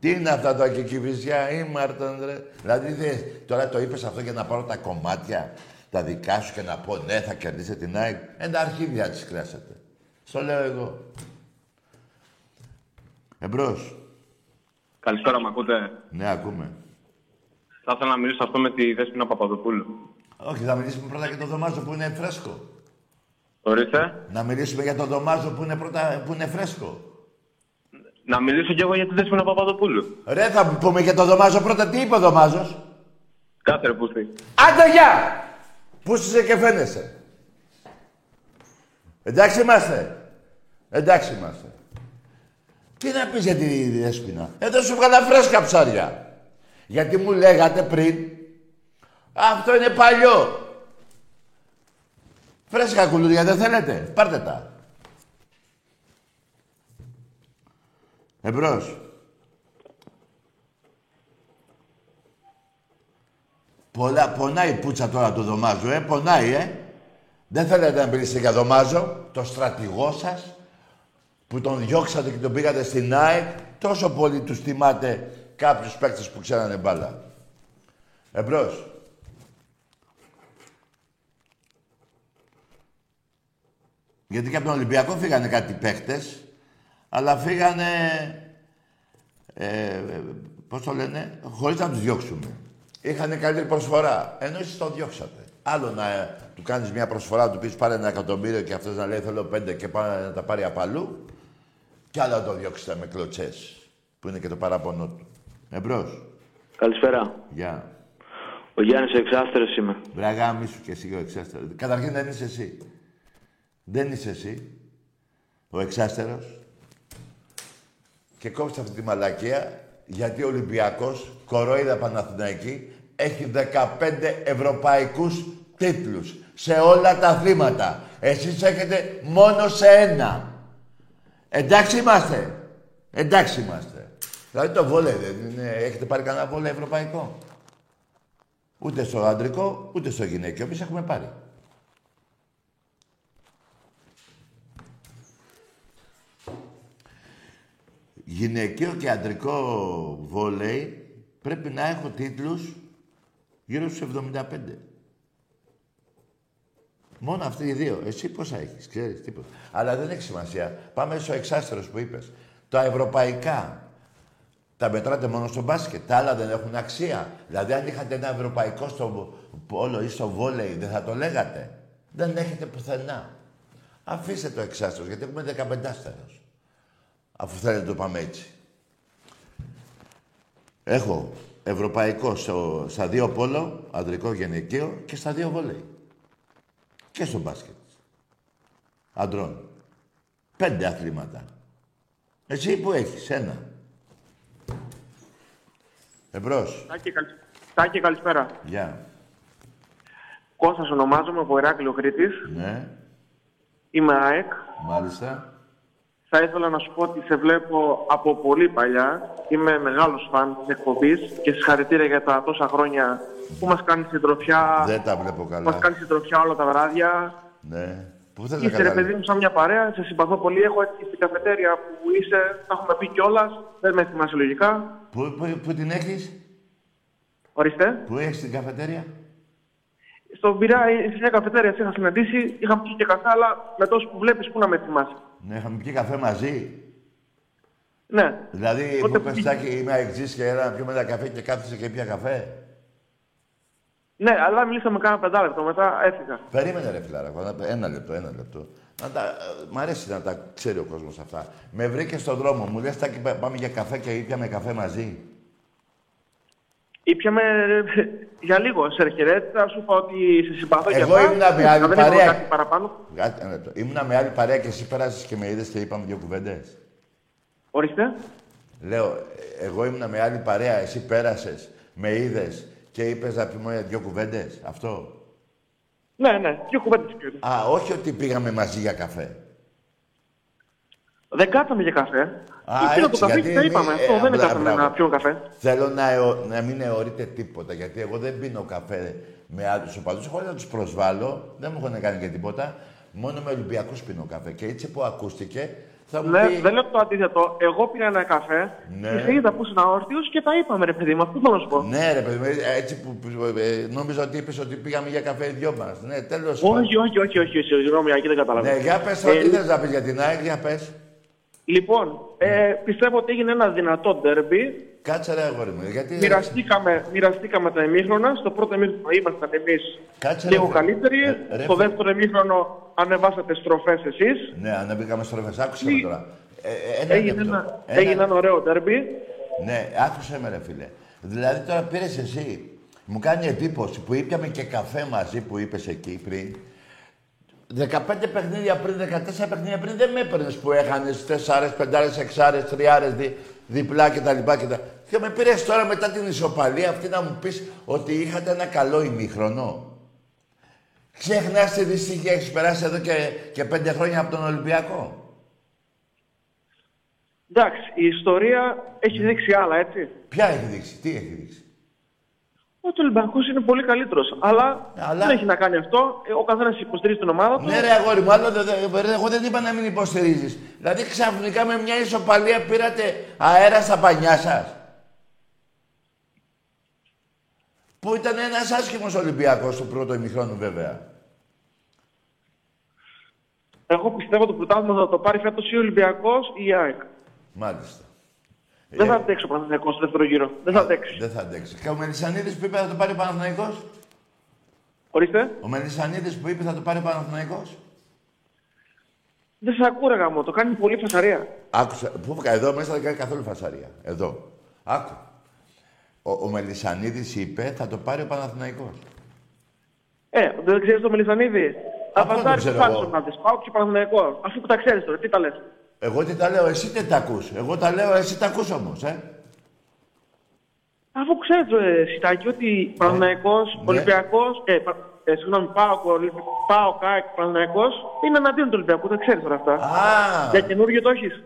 Τι είναι αυτά τα και κυβισιά, ή Μάρτον, ρε. Δηλαδή, δες, τώρα το είπες αυτό για να πάρω τα κομμάτια, τα δικά σου και να πω ναι, θα κερδίσετε την ΑΕΚ. Ε, τα αρχίδια της κράσατε. Στο λέω εγώ. Εμπρός. Καλησπέρα, μ' ακούτε; Ναι, ακούμε. Θα ήθελα να μιλήσω αυτό με τη Δέσποινα Παπαδοπούλου. Όχι, θα μιλήσουμε πρώτα για το δωμάζο που είναι φρέσκο. Ορίστε. Να μιλήσουμε για το δωμάζο που είναι, πρώτα, που είναι φρέσκο. Να μιλήσω κι εγώ για τη Δέσποινα Παπαδοπούλου. Ρε, θα πούμε για το δωμάζο πρώτα. Τι είπε ο δωμάζος; Κάθε ρε πούστη. Άντε, γεια! Πού είσαι και φαίνεσαι. Εντάξει είμαστε. Εντάξει είμαστε. Τι να πεις για τη Δέσποινα; Εδώ σου βγάλα φρέσκα ψάρια. Γιατί μου λέγατε πριν. Αυτό είναι παλιό. Φρέσκα κουλούρια δεν θέλετε; Πάρτε τα. Εμπρός. Πολλά, πονάει η πουτσα τώρα του Δωμάζου, ε, πονάει, ε. Δεν θέλετε να μιλήσετε για Δωμάζο, το στρατηγό σας, που τον διώξατε και τον πήγατε στην ΑΕΚ, τόσο πολύ τους θυμάται κάποιους παίκτες που ξέρανε μπάλα. Εμπρός. Γιατί και από τον Ολυμπιακό φύγανε κάτι παίκτες, αλλά φύγανε, ε, πώς το λένε, χωρίς να τους διώξουμε. Είχαν καλύτερη προσφορά, ενώ εσείς τον διώξατε. Άλλο να ε, του κάνεις μια προσφορά, να του πεις πάρε ένα εκατομμύριο και αυτός να λέει θέλω πέντε και πάει να τα πάρει απ' αλλού. Κι άλλο να το διώξετε με κλωτσές, που είναι και το παράπονο του. Εμπρός. Καλησπέρα. Γεια. Ο Γιάννης ο Εξάστερος είμαι. Βραγά μη σου και εσύ ο εξάστερος. Καταρχήν δεν είσαι εσύ. Δεν είσαι εσύ. Ο εξάστερος. Και κόψτε αυτή τη μαλακία γιατί ο Ολυμπιακός, κορόιδα Παναθηναϊκή, έχει 15 ευρωπαϊκούς τίτλους σε όλα τα αθλήματα. Εσείς έχετε μόνο σε ένα. Εντάξει είμαστε. Εντάξει είμαστε. Δηλαδή το βόλε δεν είναι... Έχετε πάρει κανένα βόλε ευρωπαϊκό; Ούτε στο αντρικό, ούτε στο γυναίκιο. Εμείς έχουμε πάρει. Γυναικείο και αντρικό βόλεϊ πρέπει να έχω τίτλους γύρω στους 75. Μόνο αυτοί οι δύο. Εσύ πόσα έχεις, ξέρεις, τίποτα. Αλλά δεν έχει σημασία. Πάμε στο εξάστερος που είπες. Τα ευρωπαϊκά. Τα μετράτε μόνο στο μπάσκετ. Τα άλλα δεν έχουν αξία. Δηλαδή, αν είχατε ένα ευρωπαϊκό στο πόλο ή στο βόλεϊ, δεν θα το λέγατε. Δεν έχετε πουθενά. Αφήστε το εξάστερος, γιατί έχουμε 15 άστερος. Αφού θέλετε να το πάμε έτσι. Έχω ευρωπαϊκό στο, στα δύο πόλο, ανδρικό γενικείο και στα δύο βόλεϊ. Και στο μπάσκετ. Αντρών. Πέντε αθλήματα. Εσύ που έχεις, ένα. Εμπρός. Τάκη, καλ... Τάκη, καλησπέρα. Γεια. Κώστας ονομάζομαι από Ηράκλειο Κρήτης. Ναι, Είμαι ΑΕΚ. μάλιστα. Θα ήθελα να σου πω ότι σε βλέπω από πολύ παλιά. Είμαι μεγάλος φαν της εκπομπής και συγχαρητήρια για τα τόσα χρόνια που μας κάνει συντροφιά, Δεν τα βλέπω μας καλά. κάνει συντροφιά όλα τα βράδια. Ναι. Πού θες να Είσαι ρε παιδί καταλήξεις. μου σαν μια παρέα, σε συμπαθώ πολύ. Έχω έτσι στην καφετέρια που είσαι, τα έχουμε πει κιόλας. Δεν με θυμάσαι λογικά. Πού, πού, πού την έχεις, Ορίστε. πού έχεις την καφετέρια; Στον Πειρά, σε μια καφετέρια σε είχα συναντήσει, είχαμε πιει και καφέ, αλλά με τόσο που βλέπεις, πού να με θυμάσαι. Ναι, είχαμε πιει καφέ μαζί. Ναι. Δηλαδή, Πότε μου είπες, που- Τάκη, είμαι αεξής και έλα να πιούμε ένα καφέ και κάθισε και πια καφέ. Ναι, αλλά μιλήσαμε κάνα πεντάλεπτο, μετά έφυγα. Περίμενε ρε φιλάρα, ένα- ένα λεπτό, ένα λεπτό. Να τα, ε, μ' αρέσει να τα ξέρει ο κόσμος αυτά. Με βρήκες στον δρόμο, μου λες Τάκη πα- πάμε για καφέ και ήπιαμε καφέ μαζί. Ήπιαμε ε, για λίγο, σε χαιρέτητα, σου είπα ότι σε συμπαθώ για Εγώ αυτά. ήμουνα με άλλη Δεν είπα παρέα. κάτι παραπάνω. Κάτσε ένα λεπτό. Ήμουνα με άλλη παρέα και εσύ πέρασες και με είδες και είπαμε δύο κουβέντες. Ορίστε. Λέω, ε, εγώ ήμουνα με άλλη παρέα, εσύ πέρασες, με είδες και είπες να πούμε δύο κουβέντες. Αυτό. Ναι, ναι, δύο κουβέντες κύριε. Α, όχι ότι πήγαμε μαζί για καφέ. Δεν κάτσαμε για καφέ. Α, Πήρα το έτσι, καφέ γιατί και τα είπαμε. μη- Αυτό ε, δεν μπράβο, κάτσαμε μπράβο. να πιούμε καφέ. Θέλω να, αιω- να μην αιωρείτε τίποτα, γιατί εγώ δεν πίνω καφέ με άλλους οπαδούς, χωρίς να τους προσβάλλω, δεν μου έχουν κάνει και τίποτα. Μόνο με Ολυμπιακούς πίνω καφέ. Και έτσι που ακούστηκε, θα μου Ναι, πει... δεν λέω το αντίθετο. Εγώ πήρα ένα καφέ Ναι. και σε είδα που ήσουν αόρτιο και τα είπαμε, ρε παιδί μου. Αυτό θέλω να σου πω. Ναι, ρε παιδί μου, έτσι που που- ε, νόμιζα ότι είπες ότι πήγαμε για καφέ οι δυο μας. Ναι, τέλος Όχι, όχι, όχι, όχι, όχι, συγγνώμη, εκεί δεν καταλαβαίνω. Ναι, για πες Ε, ό,τι θες να πεις για την ΑΕΚ, για πες. Λοιπόν, ε, πιστεύω ότι έγινε ένα δυνατό ντέρμπι. Κάτσε ρε αγόρι μου, γιατί... Μοιραστήκαμε, μοιραστήκαμε τα ημίχρονα. Στο πρώτο ημίχρονο ήμασταν εμείς Κάτσε, ρε, λίγο φίλε. καλύτεροι. Ε, ρε, Στο φίλε. δεύτερο ημίχρονο ανεβάσατε στροφές εσείς. Ναι, ανέβηκαμε στροφές. Άκουσε με Τι- τώρα. Ε, ε, ένα Έγινε λεπτό. ένα, Ένα- έγινε ένα ωραίο ντέρμπι. Ναι, άκουσε με ρε φίλε. Δηλαδή τώρα πήρες εσύ. Μου κάνει εντύπωση που ήπιαμε και καφέ μαζί που είπες εκεί πριν. 15 παιχνίδια πριν, 14 παιχνίδια πριν δεν με έπαιρνες που έχανες 4, 5, 6, 3 δι, διπλά κτλ. Και, τα... και με πήρες τώρα μετά την ισοπαλία αυτή να μου πεις ότι είχατε ένα καλό ημίχρονο. Ξεχνάς τη δυστυχία έχεις περάσει εδώ και, και πέντε χρόνια από τον Ολυμπιακό. Εντάξει, η ιστορία έχει δείξει άλλα, έτσι. Ποια έχει δείξει, τι έχει δείξει; Ότι ο Ολυμπιακό είναι πολύ καλύτερος. Αλλά, Αλλά- δεν έχει να κάνει αυτό. Ε, Ο καθένας υποστηρίζει την ομάδα του. Ναι, ρε αγόρι μου, άλλο δεν- δεν- εγώ δεν είπα να μην υποστηρίζεις. Δηλαδή ξαφνικά με μια ισοπαλία πήρατε αέρα στα πανιά σας. Που ήταν ένας άσχημος Ολυμπιακός στο πρώτο ημιχρόνο, βέβαια. Εγώ πιστεύω το πρωτάθλημα θα το πάρει φέτος ή ο Ολυμπιακός ή η ΑΕΚ. Μάλιστα. Δεν Ε, θα αντέξει ο Παναθηναϊκός στο δεύτερο γύρο. Δεν θα αντέξει. Δεν θα αντέξει. Και ο Μελισανίδη που είπε θα το πάρει ο Παναθηναϊκός; Ορίστε. Ο Μελισανίδη που είπε θα το πάρει ο Παναθηναϊκός; Δεν σε ακούρεγα μου, το κάνει πολύ φασαρία. Άκουσα. Πού εδώ μέσα δεν κάνει καθόλου φασαρία. Εδώ. Άκου. Ο, ο Μελισανίδης είπε θα το πάρει ο Παναθηναϊκός. Ε, δεν ξέρεις το Μελισανίδη. Θα Αυτό το φασάρεις ξέρω τι πάνε εγώ. στον Άδε. Πάω και Παναθηναϊκός. Αφού που τα ξέρεις τώρα, τι τα λες. Εγώ τι τα λέω, εσύ δεν τα ακούς. Εγώ τα λέω, εσύ τα ακούς όμως, ε. Αφού ξέρεις, ε, Σιτάκη, ότι Παναθηναϊκός, Ναι. Ολυμπιακός. Ε, πα- ε, συγγνώμη, πάω, πάω ΚΑΕΚ, Παναθηναϊκός. Είναι εναντίον του Ολυμπιακού, δεν ξέρεις τώρα αυτά. Α, Για καινούργιο το έχεις.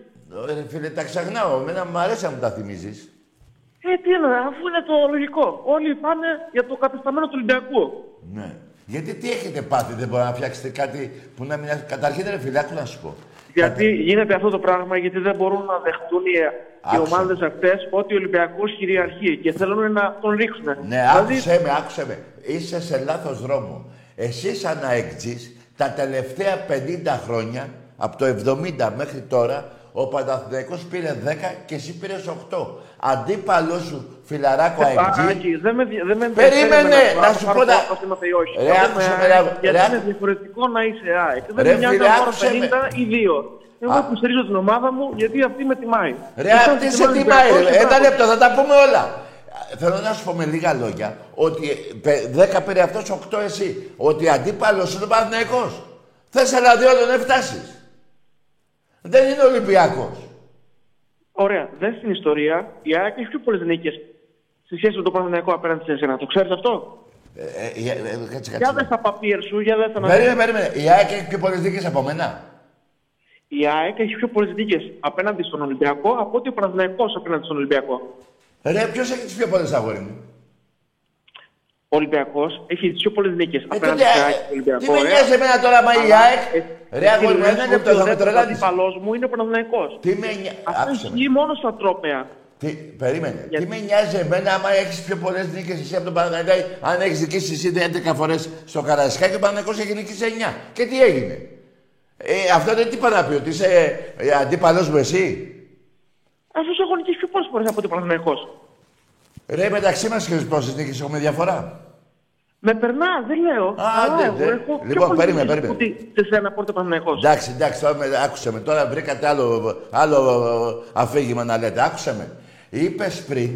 ρε φίλε, τα ξεχνάω. Εμένα μου αρέσει να μου τα θυμίζεις. Ε, τι είναι, αφού είναι το λογικό. Όλοι πάνε για το κατεσταμένο του Ολυμπιακού. Ναι. Γιατί τι έχετε πάθει, δεν μπορεί να φτιάξετε κάτι που να μην... Καταρχήν, ρε φίλε, άκου να σου πω. Γιατί γίνεται αυτό το πράγμα, γιατί δεν μπορούν να δεχτούν οι, οι Άκουσα. ομάδες αυτές ότι ο Ολυμπιακός κυριαρχεί και θέλουν να τον ρίξουν. Ναι, Δηλαδή, άκουσε με, άκουσε με. Είσαι σε λάθος δρόμο. Εσύ σαν αεκτζής, τα τελευταία 50 χρόνια, από το 70 μέχρι τώρα, ο Παναθηναϊκός πήρε 10 και εσύ πήρες 8. Αντίπαλός σου, φιλαράκο Α, αεκτζή, Άκη, δεν με, δεν με Περίμενε, ενδιαφέρει να αν σου θα πω πάρω να- πρωτάθλημα είμαστε ή όχι. Ρε, Εγώ άκουσε είμαι με, ρε, ΑΕΚ, ρε, Γιατί είναι άκου- διαφορετικό να είσαι ΑΕΚ. Δεν Ρε, με νοιάζει φίλε, να πάρω άκουσε με. 50 ή 2. Εγώ Α. υποστηρίζω την ομάδα μου γιατί αυτή με τιμάει. Ρε, Εσάς αυτή σε τιμάει ο τιμάει, ρε. Ολυμπιακός, Ένα μπράβο. λεπτό, θα τα πούμε όλα. Θέλω να σου πω με λίγα λόγια ότι πε- 10 πήρε αυτός, 8 εσύ. Ότι αντίπαλος είναι ο Παναθηναϊκός. Θες άλλα δύο να φτάσεις. Δεν είναι Ολυμπιακός. Ωραία. Δες στην ιστορία η ΑΕΚ έχει πιο πολλές νίκες σε σχέση με το Παναθηναϊκό απέναντι σε εσένα. Το ξέρεις αυτό; Ε, ε, ε, ε, κάτσε, Για κάτσε. δε τα παπίερ σου, για δε τα να Περίμενε, περίμενε. Η ΑΕΚ έχει πιο πολλές δίκες από μένα. Η ΑΕΚ έχει πιο πολλές νίκε απέναντι στον Ολυμπιακό από ότι ο Παναθηναϊκός απέναντι στον Ολυμπιακό. Ρε, ποιος έχει τις πιο πολλές αγόρι μου; Ο Ολυμπιακός έχει τις πιο πολλές νίκε Ε, απέναντι τότε, στην ε, ΑΕΚ και στον Ολυμπιακό. τι με ωραία. νοιάζει εμένα τώρα, μα η Αλλά, ΑΕΚ. ε, Ρε, αγόρι μου, εσύ ένα λες λεπτό, ότι θα ο με δεύτερος τρελάνεις. αντίπαλός μου είναι ο Παναθηναϊκός. Τι με νοιάζει. Αυτός ισχύει μόνος στα τρόπαια. Τι, περίμενε. Γιατί- Τι με νοιάζει εμένα άμα έχεις πιο πολλές νίκες εσύ από τον Παναγιώτη, αν έχεις νικήσει εσύ 11 φορές στο Καραϊσκάκι και ο Παναγιώτης έχει νικήσει 9. Και τι έγινε; Ε, αυτό δεν τι πάει να πει, ότι είσαι ε, αντίπαλος μου εσύ; Αυτό έχω νικήσει πιο πολλές φορές από ότι ο Παναθηναϊκός. Ρε, μεταξύ μας και πόσες νίκες έχουμε διαφορά; Με περνά, δεν λέω. Α, Αλλά ναι, εγώ ναι. έχω πιο Λοιπόν, πολλές περίμενε, νίκες περίμενε. από ότι σε σένα από ότι ο Παναθηναϊκός. Εντάξει, εντάξει, τώρα με, άκουσε με. Τώρα βρήκατε άλλο, άλλο αφήγημα να λέτε. Άκουσε με. Είπες πριν,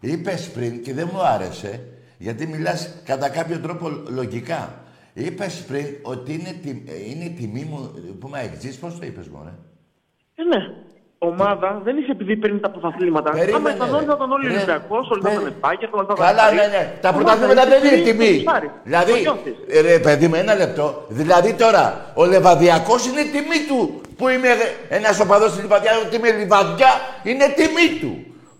είπες πριν και δεν μου άρεσε, γιατί μιλάς κατά κάποιο τρόπο λογικά. Είπες πριν ότι είναι, τι, είναι τιμή μου που με εξή, πώς το είπες, Μωρέ; Ε, ναι. Ομάδα δεν είσαι επειδή παίρνει τα πρωταθλήματα. Περίμενε, Άμα ήταν όλοι, ρε. θα ήταν όλοι Ρε, Ολυμπιακός, όλοι θα περι- ήταν Πάκια, όλοι θα ήταν Καλά, Άρης. ναι, ναι. Τα Ομάδα πρωταθλήματα είσαι δεν είναι επειδή τιμή. το γουστάρει. Δηλαδή, Το νιώθεις. ε, ρε παιδί μου, ένα λεπτό. Δηλαδή τώρα, ο Λεβαδιακός είναι τιμή του. Που είμαι ένας οπαδός στη Λιβαδιά, ότι είμαι Λιβαδιά, είναι τιμή του.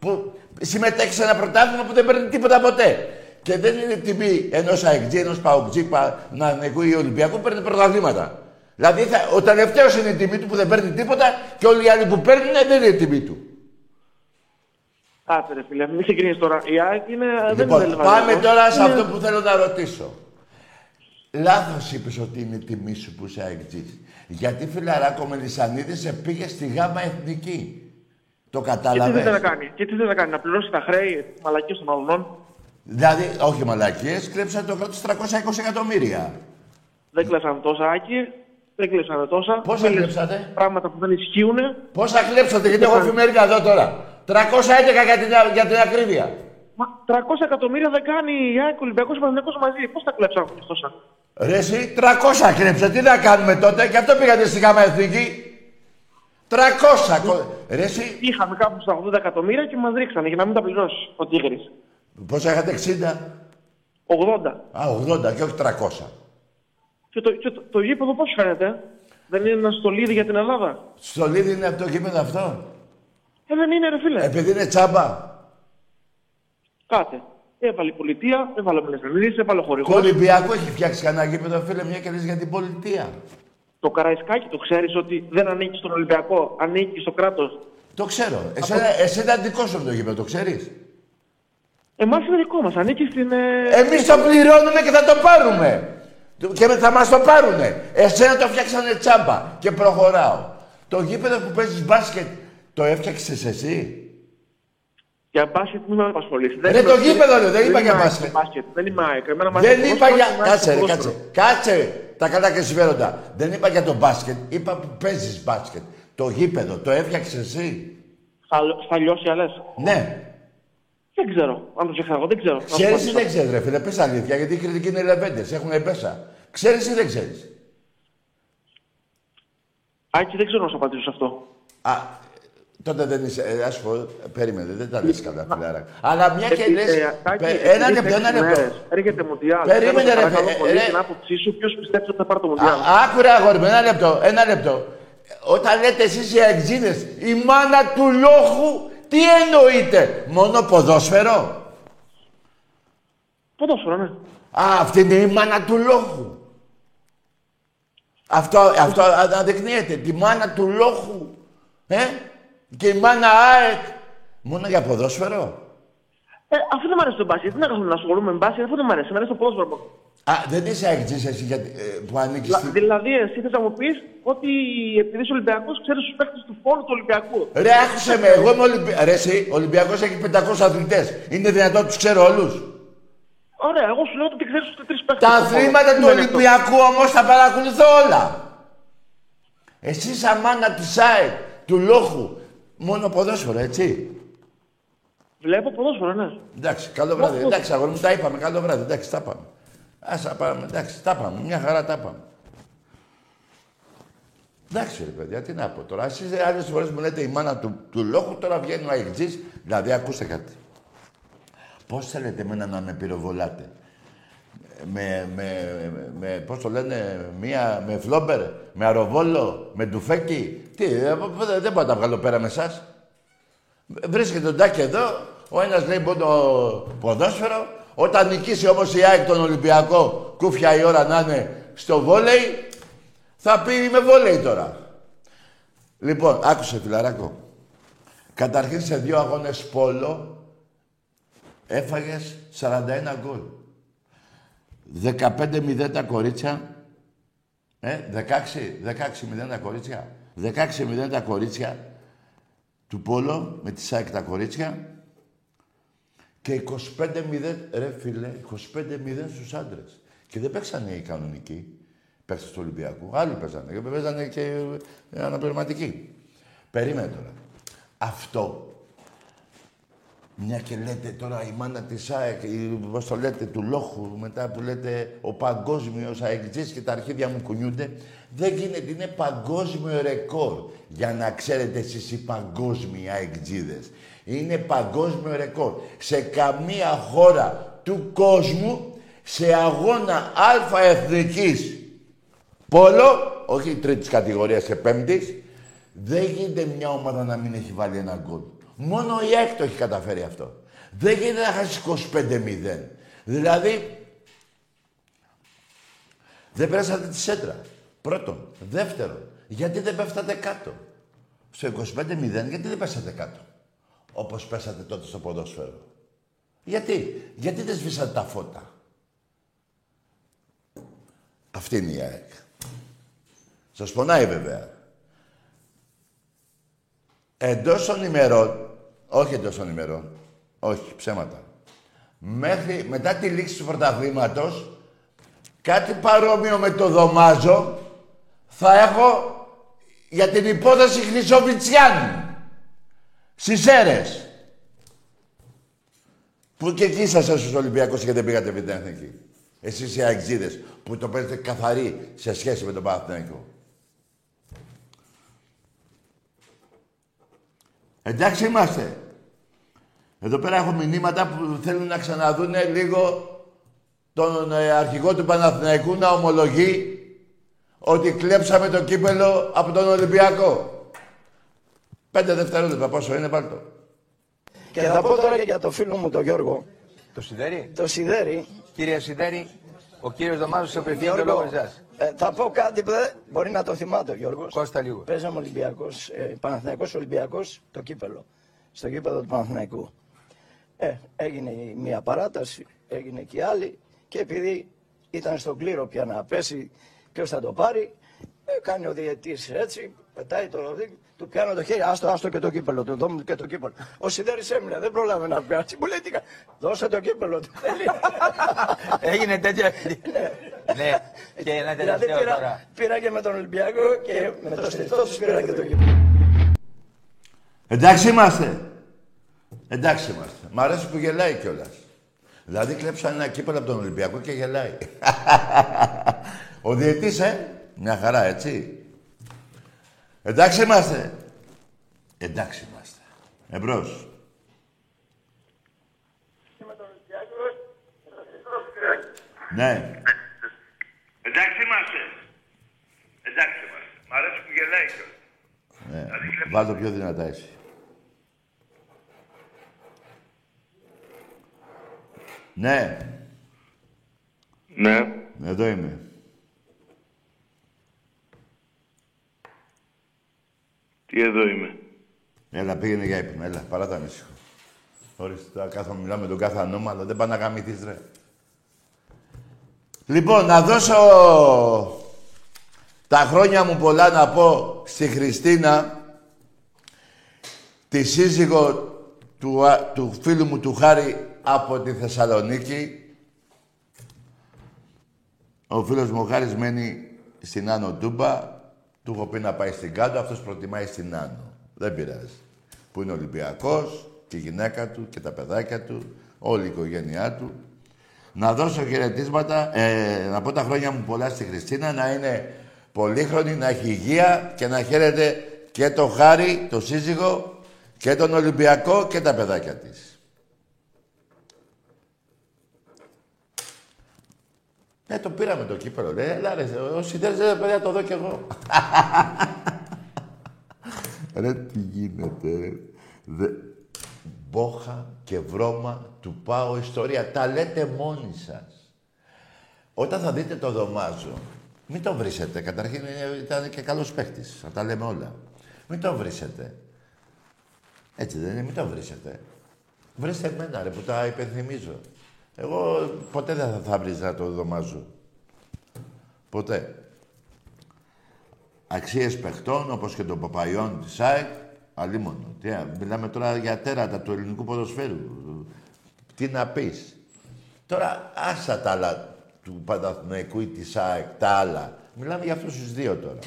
Που συμμετέχει σε ένα πρωτάθλημα που δεν παίρνει τίποτα ποτέ. Και δεν είναι τιμή ενός αεκτζή, ενός παουτζή, Παναθηναϊκού ή Ολυμπιακού που παίρνει πρωταθλήματα. Δηλαδή θα, ο τελευταίος είναι η τιμή του που δεν παίρνει τίποτα και όλοι οι άλλοι που παίρνουν δεν είναι η τιμή του. Κάτσε ρε φίλε, μην συγκρίνεις τώρα. Η ΑΕΚ είναι... δεν Λοιπόν, είναι πάμε Λεβαδιακός. τώρα σε Είναι- αυτό που θέλω να ρωτήσω. Λάθος είπες ότι είναι η τιμή σου που είσαι αεκτζής. Γιατί φιλαράκο Μελισανίδης σε πήγε στη γάμα εθνική. Το Και τι δεν κατάλαβες. να κάνει, και τι δεν να κάνει, να πληρώσει τα χρέη μαλακίες των αλλωνών. Δηλαδή, όχι μαλακίες, κλέψαν το κράτος 320 εκατομμύρια. Δεν κλέψανε τόσα άκη, δεν κλέψανε τόσα. Πόσα Θέλεις κλέψατε; Πράγματα που δεν ισχύουν. Πόσα κλέψατε, γιατί έχω εφημερίδα εδώ τώρα. 311 για την, για την ακρίβεια. Μα 300 εκατομμύρια δεν κάνει η ΑΕΚ, ο Ολυμπιακός, ο Παναθηναϊκός μαζί. Πώς τα κλέψανε αυτές τόσα; Ρε εσύ, 300 κλέψατε, τι να κάνουμε τότε, και αυτό πήγατε στη γάμα εθνική. 300. κο- Ρε εσύ, Είχαμε κάπου στα 80 εκατομμύρια και μας ρίξανε για να μην τα πληρώσεις ο Τίγρης. πόσα είχατε 60. 80. Α, 80 και όχι 300. Και το, και το, το γήπεδο πώς φαίνεται; Δεν είναι ένα στολίδι για την Ελλάδα; Στο Λίδι είναι αυτό το γήπεδο αυτό; Ε, δεν είναι ρε φίλε. Επειδή είναι τσάμπα. Κάτε. Έβαλε η πολιτεία, έβαλε ο Μελεσανίδης, έβαλε ο Το χορηγός. Ολυμπιακό έχει φτιάξει κανένα γήπεδο, φίλε, μια και λες για την πολιτεία. Το Καραϊσκάκι το ξέρεις ότι δεν ανήκει στον Ολυμπιακό, ανήκει στο κράτος. Το ξέρω. Εσένα, εσένα δικός σου είναι το γήπεδο, το ξέρεις; Εμάς είναι δικό μας, ανήκει στην... ε, Εμείς το πληρώνουμε και θα το πάρουμε. Και θα μας το πάρουνε. Εσένα το φτιάξανε τσάμπα και προχωράω. Το γήπεδο που παίζεις μπάσκετ, το έφτιαξες εσύ; Για μπάσκετ μην με απασχολείς. Ρε, είμαι- το γήπεδο, ρε, δεν είπα είμαι για ΑΕΚ μπάσκετ. στο μπάσκετ. Δεν είμαι ΑΕΚ. Εμένα μου Δεν αρέσει το είπα ποδόσφαιρο για. και μου αρέσει Κάτσε, το ρε, ποδόσφαιρο. κάτσε. Κάτσε τα καλά και συμφέροντα. Δεν είπα για το μπάσκετ. Είπα που παίζεις μπάσκετ. Το γήπεδο, το έφτιαξες εσύ. Θα, θα λιώσει αλές. Ναι. Δεν ξέρω. Αν το ξεχάσω, δεν ξέρω. Να σου Ξέρεις ή απαντήσω. δεν ξέρεις, ρε φίλε, πες αλήθεια, γιατί οι κριτικοί είναι λεβέντες, έχουν πέσα. Ξέρεις ή δεν ξέρεις; Άκη, δεν ξέρω να σου απαντήσω σε αυτό. Α, τότε δεν είσαι. Ε, ας πω, περίμενε, δεν τα λες καλά, φιλάρα. Αλλά μια και Επί- λες. ε, Άκη, πε- επειδή Ένα σε λεπτό, έξι ένα λεπτό. μέρες Έρχεται Μουντιάλ. Περίμενε, Θέλω, σε ρε, παρακαλώ ε, πολύ, ρε. την άποψή σου, ποιος πιστεύει ότι θα πάρει το Α, Μουντιάλ; άκουρε αγόρι μου, ένα λεπτό, ένα λεπτό. Όταν λέτε εσείς οι αεξίδες, η μάνα του λόχου, τι εννοείτε, μόνο ποδόσφαιρο; Ποδόσφαιρο, ναι. Α, αυτή είναι η μάνα του λόχου. Αυτό, αυτό αναδεικνύεται. Τη μάνα του λόχου. Ε; Και η μάνα ΑΕΚ. Μόνο για ποδόσφαιρο. Ε, αφού δεν μου αρέσει το μπάσκετ, τι να κάνω να ασχολούμαι με μπάσκετ, αφού δεν μου αρέσει, μου αρέσει το ποδόσφαιρο. Α, δεν είσαι αεκτζής εσύ γιατί, ε, που ανήκεις Δηλα- στη... Δηλαδή, εσύ θες να μου πεις ότι επειδή είσαι Ολυμπιακός, ξέρεις τους παίχτε του φόρου του Ολυμπιακού. Ρε, άκουσε με, εγώ είμαι Ολυμπιακός. Ρε, εσύ, ο Ολυμπιακός έχει 500 αθλητές. Είναι δυνατόν τους ξέρω όλους; Ωραία, εγώ σου λέω ότι ξέρεις τους τρεις παίχτε. Τα αθλήματα του Ολυμπιακού όμως τα παρακολουθώ όλα. Εσύ σαν μάνα της ΑΕΚ, του Λόχου, μόνο ποδόσφαιρο, έτσι. Βλέπω ποδόσφαιρο, ναι. Εντάξει, καλό βράδυ. Εντάξει, αγόρι μου, τα είπαμε. Καλό βράδυ. Εντάξει, τα πάμε. Ας τα πάμε. Εντάξει, τα πάμε. Μια χαρά τα πάμε. Εντάξει, ρε παιδιά, τι να πω τώρα. Εσείς άλλες φορές μου λέτε η μάνα του, του λόγου, τώρα βγαίνει ο αεκτζής. Δηλαδή, ακούστε κάτι. Πώς θέλετε εμένα να με πυροβολάτε; Με, με, με, πώς το λένε, μία, με φλόμπερ, με αροβόλο, με ντουφέκι. Τι, ε, δεν δεν μπορώ να τα βγάλω πέρα με εσάς. Βρίσκεται τον Τάκη εδώ, ο ένας λέει μόνο ποδόσφαιρο. Όταν νικήσει όμως η ΑΕΚ τον Ολυμπιακό, κούφια η ώρα να είναι στο βόλεϊ, θα πει είμαι βόλεϊ τώρα. Λοιπόν, άκουσε φιλαράκο. Καταρχήν σε δύο αγώνες πόλο έφαγες 41 γκολ. 15-0 τα κορίτσια. Ε, 16, 16-0 τα κορίτσια. 16-0 τα κορίτσια του Πόλο με τη ΣΑΕΚ τα κορίτσια και 25-0, ρε φίλε, 25-0 στους άντρες. Και δεν παίξανε οι κανονικοί παίκτες του Ολυμπιακού. Άλλοι παίζανε και παίζανε και ε, αναπληρωματικοί. Περίμενε τώρα. Αυτό μια και λέτε τώρα η μάνα της ΑΕΚ, η- πώς το λέτε, του Λόχου, μετά που λέτε ο παγκόσμιος αεκτζής και τα αρχίδια μου κουνιούνται, δεν γίνεται, είναι παγκόσμιο ρεκόρ. Για να ξέρετε εσείς οι παγκόσμιοι αεκτζίδες. Είναι παγκόσμιο ρεκόρ. Σε καμία χώρα του κόσμου, σε αγώνα αλφα εθνικής πόλο, όχι τρίτης κατηγορίας και πέμπτης, δεν γίνεται μια ομάδα να μην έχει βάλει ένα γκολ. Μόνο η ΑΕΚ το έχει καταφέρει αυτό. Δεν γίνεται να χάσεις 25-0. Δηλαδή, δεν πέρασατε τη σέντρα. Πρώτον. Δεύτερον, γιατί δεν πέφτατε κάτω; Στο 25-0, γιατί δεν πέσατε κάτω; Όπως πέσατε τότε στο ποδόσφαιρο. Γιατί, γιατί δεν σβήσατε τα φώτα; Αυτή είναι η ΑΕΚ. Σας πονάει βέβαια. Εντός των ημερών, όχι εντός των ημερών, όχι, ψέματα. Μέχρι, μετά τη λήξη του πρωταθλήματος, κάτι παρόμοιο με το δωμάζο, θα έχω για την υπόθεση Χρυσοβιτσιάνου. Στις αίρες. Που και εκεί ήσασταν στους Ολυμπιακούς και δεν πήγατε με την Εθνική. Εσείς οι αεξίδες που το παίρνετε καθαρή σε σχέση με τον Παναθηναϊκό. Εντάξει είμαστε. Εδώ πέρα έχω μηνύματα που θέλουν να ξαναδούν λίγο τον ε, αρχηγό του Παναθηναϊκού να ομολογεί ότι κλέψαμε το κύπελο από τον Ολυμπιακό. Πέντε δευτερόλεπτα πόσο είναι πάρτο. Και θα πω τώρα και για το φίλο μου τον Γιώργο, Το Σιδέρι. το Σιδέρι. Κύριε Σιδέρι, ο κύριος Δωμάζος σε απευθύνει το Γιώργο, λόγο εσάς. Ε, θα πω κάτι που δεν μπορεί να το θυμάται ο Γιώργος. Κώστα λίγο. Παίζαμε Ολυμπιακός, ε, Παναθηναϊκός Ολυμπιακός, το κύπελο. Στο κύπελο του Παναθηναϊκού. Ε, έγινε η μία παράταση, έγινε και η άλλη και επειδή ήταν στον κλήρο πια να πέσει ποιος θα το πάρει, ε, κάνει ο διαιτής έτσι, πετάει το του πιάνω το χέρι, άστο, άστο και το κύπελο του, δώμου και το κύπελο. Ο Σιδέρης έμεινε, δεν πρόλαβε να πιάσει. Μου λέει, τι κα- δώσε το κύπελο του. Θέλει. <laughs> Έγινε τέτοιο. ναι. Και ένα δηλαδή τελευταίο πήρα, τώρα. πήρα και με τον Ολυμπιακό και με το στιχτό τους πήρα και το κύπελο. Εντάξει είμαστε. Εντάξει είμαστε. Μ' αρέσει που γελάει κιόλας. Δηλαδή κλέψαν ένα κύπελο από τον Ολυμπιακό και γελάει. <laughs> Ο διαιτής, ε. Μια χαρά, έτσι. Εντάξει είμαστε. Εντάξει είμαστε. Εμπρός. Ναι. Εντάξει είμαστε. Εντάξει είμαστε. Μ' αρέσει που γελάει κιόλα. Ναι. Βάλ' πιο δυνατά εσύ. Ναι. Ναι. Εδώ είμαι. Τι εδώ είμαι. Έλα, πήγαινε για ύπνο. Έλα, παρά τα ανήσυχο. Ορίστε, τώρα κάθομαι, μιλάω με τον κάθε ανώμαλο. Δεν πάει να γαμηθείς, ρε. Λοιπόν, να δώσω τα χρόνια μου πολλά να πω στη Χριστίνα, τη σύζυγο του, α- του φίλου μου του Χάρη από τη Θεσσαλονίκη. Ο φίλος μου ο Χάρης μένει στην Άνω Τούμπα. Του έχω πει να πάει στην Κάτω, αυτός προτιμάει στην Άνω. Δεν πειράζει. Που είναι Ολυμπιακός, και η γυναίκα του και τα παιδάκια του, όλη η οικογένειά του. Να δώσω χαιρετίσματα, ε, να πω τα χρόνια μου πολλά στη Χριστίνα, να είναι πολύχρονη, να έχει υγεία και να χαίρεται και το Χάρη, το σύζυγο, και τον Ολυμπιακό και τα παιδάκια της. Ναι, το πήραμε το κύπελο. Λέει, έλα ρε, όσοι θέλεις, ρε, παιδιά, το δω κι εγώ. ρε, τι γίνεται, ρε. Δε... Μπόχα και βρώμα του πάω ιστορία. Τα λέτε μόνοι σας. Όταν θα δείτε το δωμάζο, μην το βρίσετε. Καταρχήν είναι- ήταν και καλός παίχτης. Θα τα λέμε όλα. Μην το βρίσετε. Έτσι δεν είναι, μην το βρίσετε. Βρέστε εμένα, ρε, που τα υπενθυμίζω. Εγώ ποτέ δεν θα, θα βρίζα το δωμάζο. Ποτέ. Αξίες παιχτών, όπως και των Παπαϊών της ΑΕΚ, αλίμονο. Τι, α, μιλάμε τώρα για τέρατα του ελληνικού ποδοσφαίρου. Τι να πεις. Τώρα, άσα τα άλλα του Παναθηναϊκού ή της ΑΕΚ, τα άλλα. Μιλάμε για αυτούς τους δύο τώρα.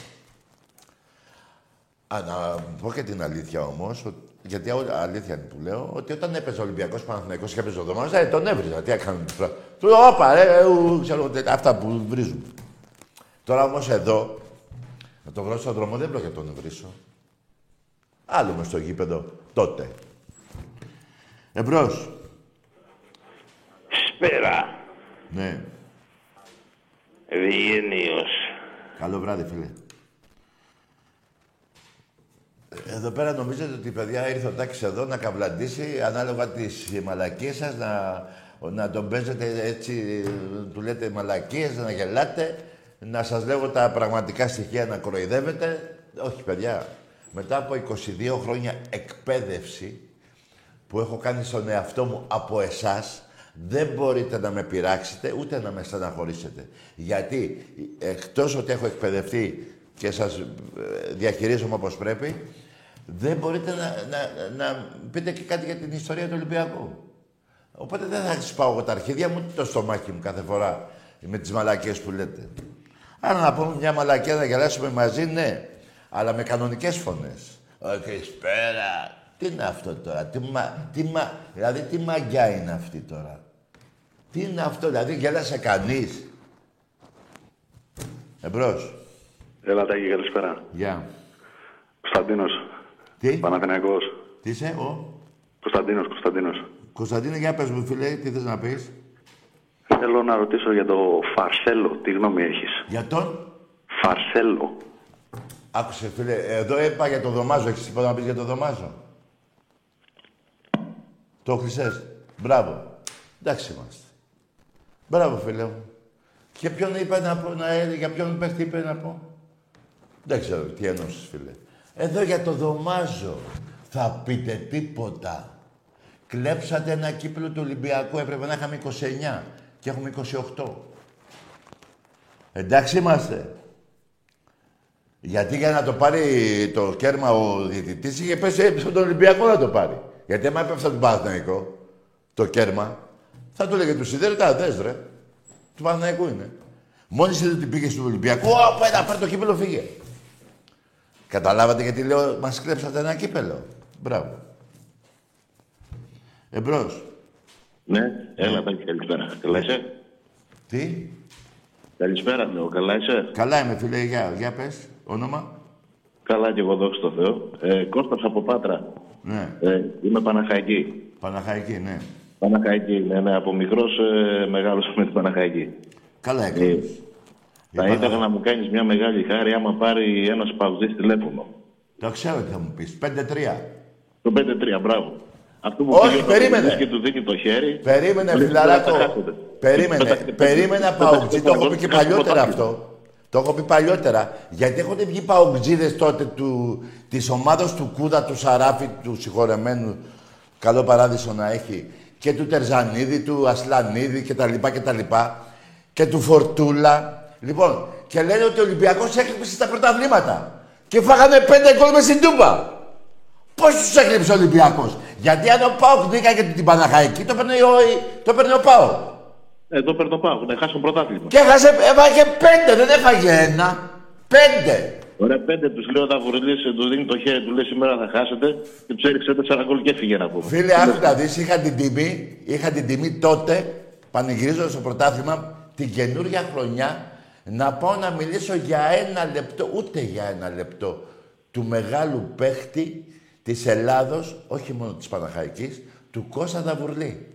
Α, να πω και την αλήθεια όμως, γιατί όλα- αλήθεια είναι που λέω, ότι όταν έπαιζε ο Ολυμπιακός Παναθηναϊκός και έπαιζε ο Δωμάζο, ε, τον έβριζα. Τι έκανε τώρα. Του λέω, όπα, ρε, ε, ου, ξέρω, τε- αυτά που βρίζουν. Τώρα όμως εδώ, να το βρω στον δρόμο δεν πρόκειται να τον βρίσω. Άλλο με στο γήπεδο τότε. Εμπρός. Σπέρα. Ναι. Ευγενίος. Καλό βράδυ, φίλε. Εδώ πέρα νομίζετε ότι παιδιά ήρθε ο Τάκης εδώ να καβλαντήσει ανάλογα τις μαλακίες σας, να, να τον παίζετε έτσι, του λέτε μαλακίες, να γελάτε, να σας λέγω τα πραγματικά στοιχεία να κοροϊδεύετε. Όχι, παιδιά. Μετά από 22 χρόνια εκπαίδευση που έχω κάνει στον εαυτό μου από εσάς, δεν μπορείτε να με πειράξετε ούτε να με στεναχωρήσετε. Γιατί εκτός ότι έχω εκπαιδευτεί και σας ε, διαχειρίζομαι όπως πρέπει, δεν μπορείτε να, να, να πείτε και κάτι για την ιστορία του Ολυμπιακού. Οπότε δεν θα σας πάω εγώ τα αρχίδια μου, ούτε το στομάχι μου κάθε φορά με τις μαλακίες που λέτε. Άρα να πούμε μια μαλακία να γελάσουμε μαζί, ναι. Αλλά με κανονικές φωνές. Όχι, σπέρα. Τι είναι αυτό τώρα, τι μα, τι μα, δηλαδή τι μαγιά είναι αυτή τώρα. Τι είναι αυτό, δηλαδή γέλασε κανείς. Εμπρός. Έλα Τάκη, καλησπέρα. Γεια. Κωνσταντίνος. Τι, Παναθηναϊκός. τι είσαι, ο; Κωνσταντίνος, Κωνσταντίνος. Κωνσταντίνε, για πες μου, φίλε, τι θες να πεις; Θέλω να ρωτήσω για το Φαρσέλο. Τι γνώμη έχεις; Για τον; Φαρσέλο. Άκουσε, φίλε, εδώ είπα για το δωμάζο. Έχεις τίποτα να πεις για το δωμάζο; Το χρυσές. Μπράβο. Εντάξει είμαστε. Μπράβο, φίλε μου. Και ποιον είπα να πω, να, για ποιον παίχτη είπε να πω. Δεν ξέρω τι ενώσεις, φίλε. Εδώ για το δωμάζο θα πείτε τίποτα. Κλέψατε ένα κύπελο του Ολυμπιακού, έπρεπε να είχαμε 29 και έχουμε 28. Εντάξει είμαστε. Γιατί για να το πάρει το κέρμα ο διαιτητής είχε πέσει στον Ολυμπιακό να το πάρει. Γιατί άμα έπεφτα τον Παναθηναϊκό, το κέρμα, θα του λέγε του σιδέρτα, δες ρε. Του Παναθηναϊκού είναι. Μόλις είδε ότι πήγε στον Ολυμπιακό, «Ω, πάει να πάρει το κύπελο, φύγε. Καταλάβατε γιατί λέω, μας κλέψατε ένα κύπελο. Μπράβο. Εμπρός. Ναι, έλα Τάκη, καλησπέρα. Καλά είσαι; Τι; Καλησπέρα, λέω. Καλά είσαι; Καλά είμαι, φίλε. Για, για πες. Όνομα. Καλά και εγώ, δόξα τω Θεώ. Ε, Κώστας από Πάτρα. Ναι. Ε, είμαι Παναχαϊκή. Παναχαϊκή, ναι. Παναχαϊκή, ναι, ναι. Από μικρός ε, μεγάλωσα με την Παναχαϊκή. Καλά έκανες. Θα ήθελα να μου κάνεις μια μεγάλη χάρη άμα πάρει ένας παυζής τηλέφωνο. Το ξέρω τι θα μου πεις. 5-3. Το 5-3, μπράβο. Αυτό που Όχι, πήγε ο περίμενε. παυζής και του δίνει το χέρι. Περίμενε, λέει, φιλαράκο. «Δεν θα χάσετε». Περίμενε. Πετάχτε- Περίμενε, πετάχτε Παουτζή. Το έχω τον πει και κάτω παλιότερα ποτάμι. αυτό. Το έχω πει παλιότερα. Γιατί έχουν βγει παοκτζίδες τότε του, της ομάδας του Κούδα, του Σαράφη, του συγχωρεμένου, καλό παράδεισο να έχει, και του Τερζανίδη, του Ασλανίδη κτλ. κτλ. Και του Φορτούλα. Λοιπόν, και λένε ότι ο Ολυμπιακός έκλειψε στα πρωταβλήματα. Και φάγανε πέντε γκολ μες στην Τούμπα. Πώς τους έκλειψε ο Ολυμπιακός; Γιατί αν ο Πάοκ νίκαγε την Παναχαϊκή, το παίρνει ο, το παίρνει ο Πάοκ. Εδώ παίρνει το πάω, να χάσουν πρωτάθλημα. Και έχασε, έφαγε πέντε, δεν έφαγε ένα. Πέντε. Ωραία, πέντε τους λέω τα βουρλίσει, του δίνει το χέρι, του λέει σήμερα θα χάσετε και του έριξε τέσσερα γκολ και έφυγε να πούμε. Φίλε, άκου να δεις, είχα την τιμή, είχα την τιμή τότε, πανηγυρίζοντας στο πρωτάθλημα, την καινούργια χρονιά, να πάω να μιλήσω για ένα λεπτό, ούτε για ένα λεπτό, του μεγάλου παίχτη της Ελλάδος, όχι μόνο της Παναχαϊκής, του Κώστα Δαβουρλή.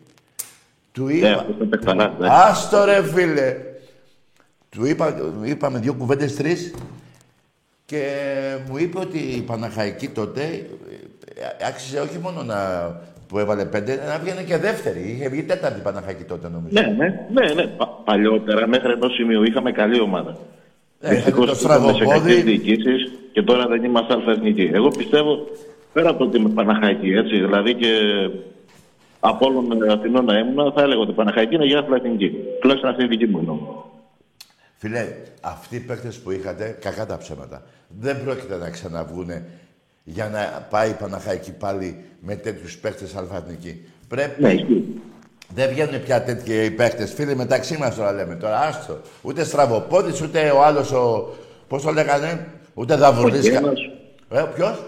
Του Ναι, είπα, αυτό είναι παιχταράς, ναι. άστο ρε φίλε. Του είπα, είπαμε δύο κουβέντες τρεις και μου είπε ότι η Παναχαϊκή τότε ε, άξιζε όχι μόνο να, που έβαλε πέντε, να βγαίνει και δεύτερη. Είχε βγει τέταρτη η Παναχαϊκή τότε νομίζω. Ναι, ναι, ναι, ναι. Πα- παλιότερα μέχρι ενός σημείου είχαμε καλή ομάδα. Ε, Δυστυχώς το ήρθαμε σε στραβοπόδι. κακές διοικήσεις και τώρα δεν είμαστε αλφα-εθνικοί. Εγώ πιστεύω πέρα από ότι είμαι Παναχαϊκή, έτσι, δηλαδή και από όλων Αθηνών να ήμουν, θα έλεγα ότι η Παναχαϊκή είναι για αλφα-εθνική. Τουλάχιστον αυτή είναι η δική μου γνώμη. Φίλε, αυτοί οι παίκτες που είχατε, κακά τα ψέματα, δεν πρόκειται να ξαναβγούνε για να πάει η Παναχαϊκή πάλι με τέτοιους παίκτες αλφαθνική. Πρέπει... Ναι, ισχύει. Δεν βγαίνουν πια τέτοιοι οι παίκτες. Φίλοι, μεταξύ μας τώρα λέμε. Τώρα, άστο. Ούτε στραβοπόδης, ούτε ο άλλος ο... Πώς το λέγανε, ούτε δαβουρλής. Ο Γκένας. Ε, ποιος;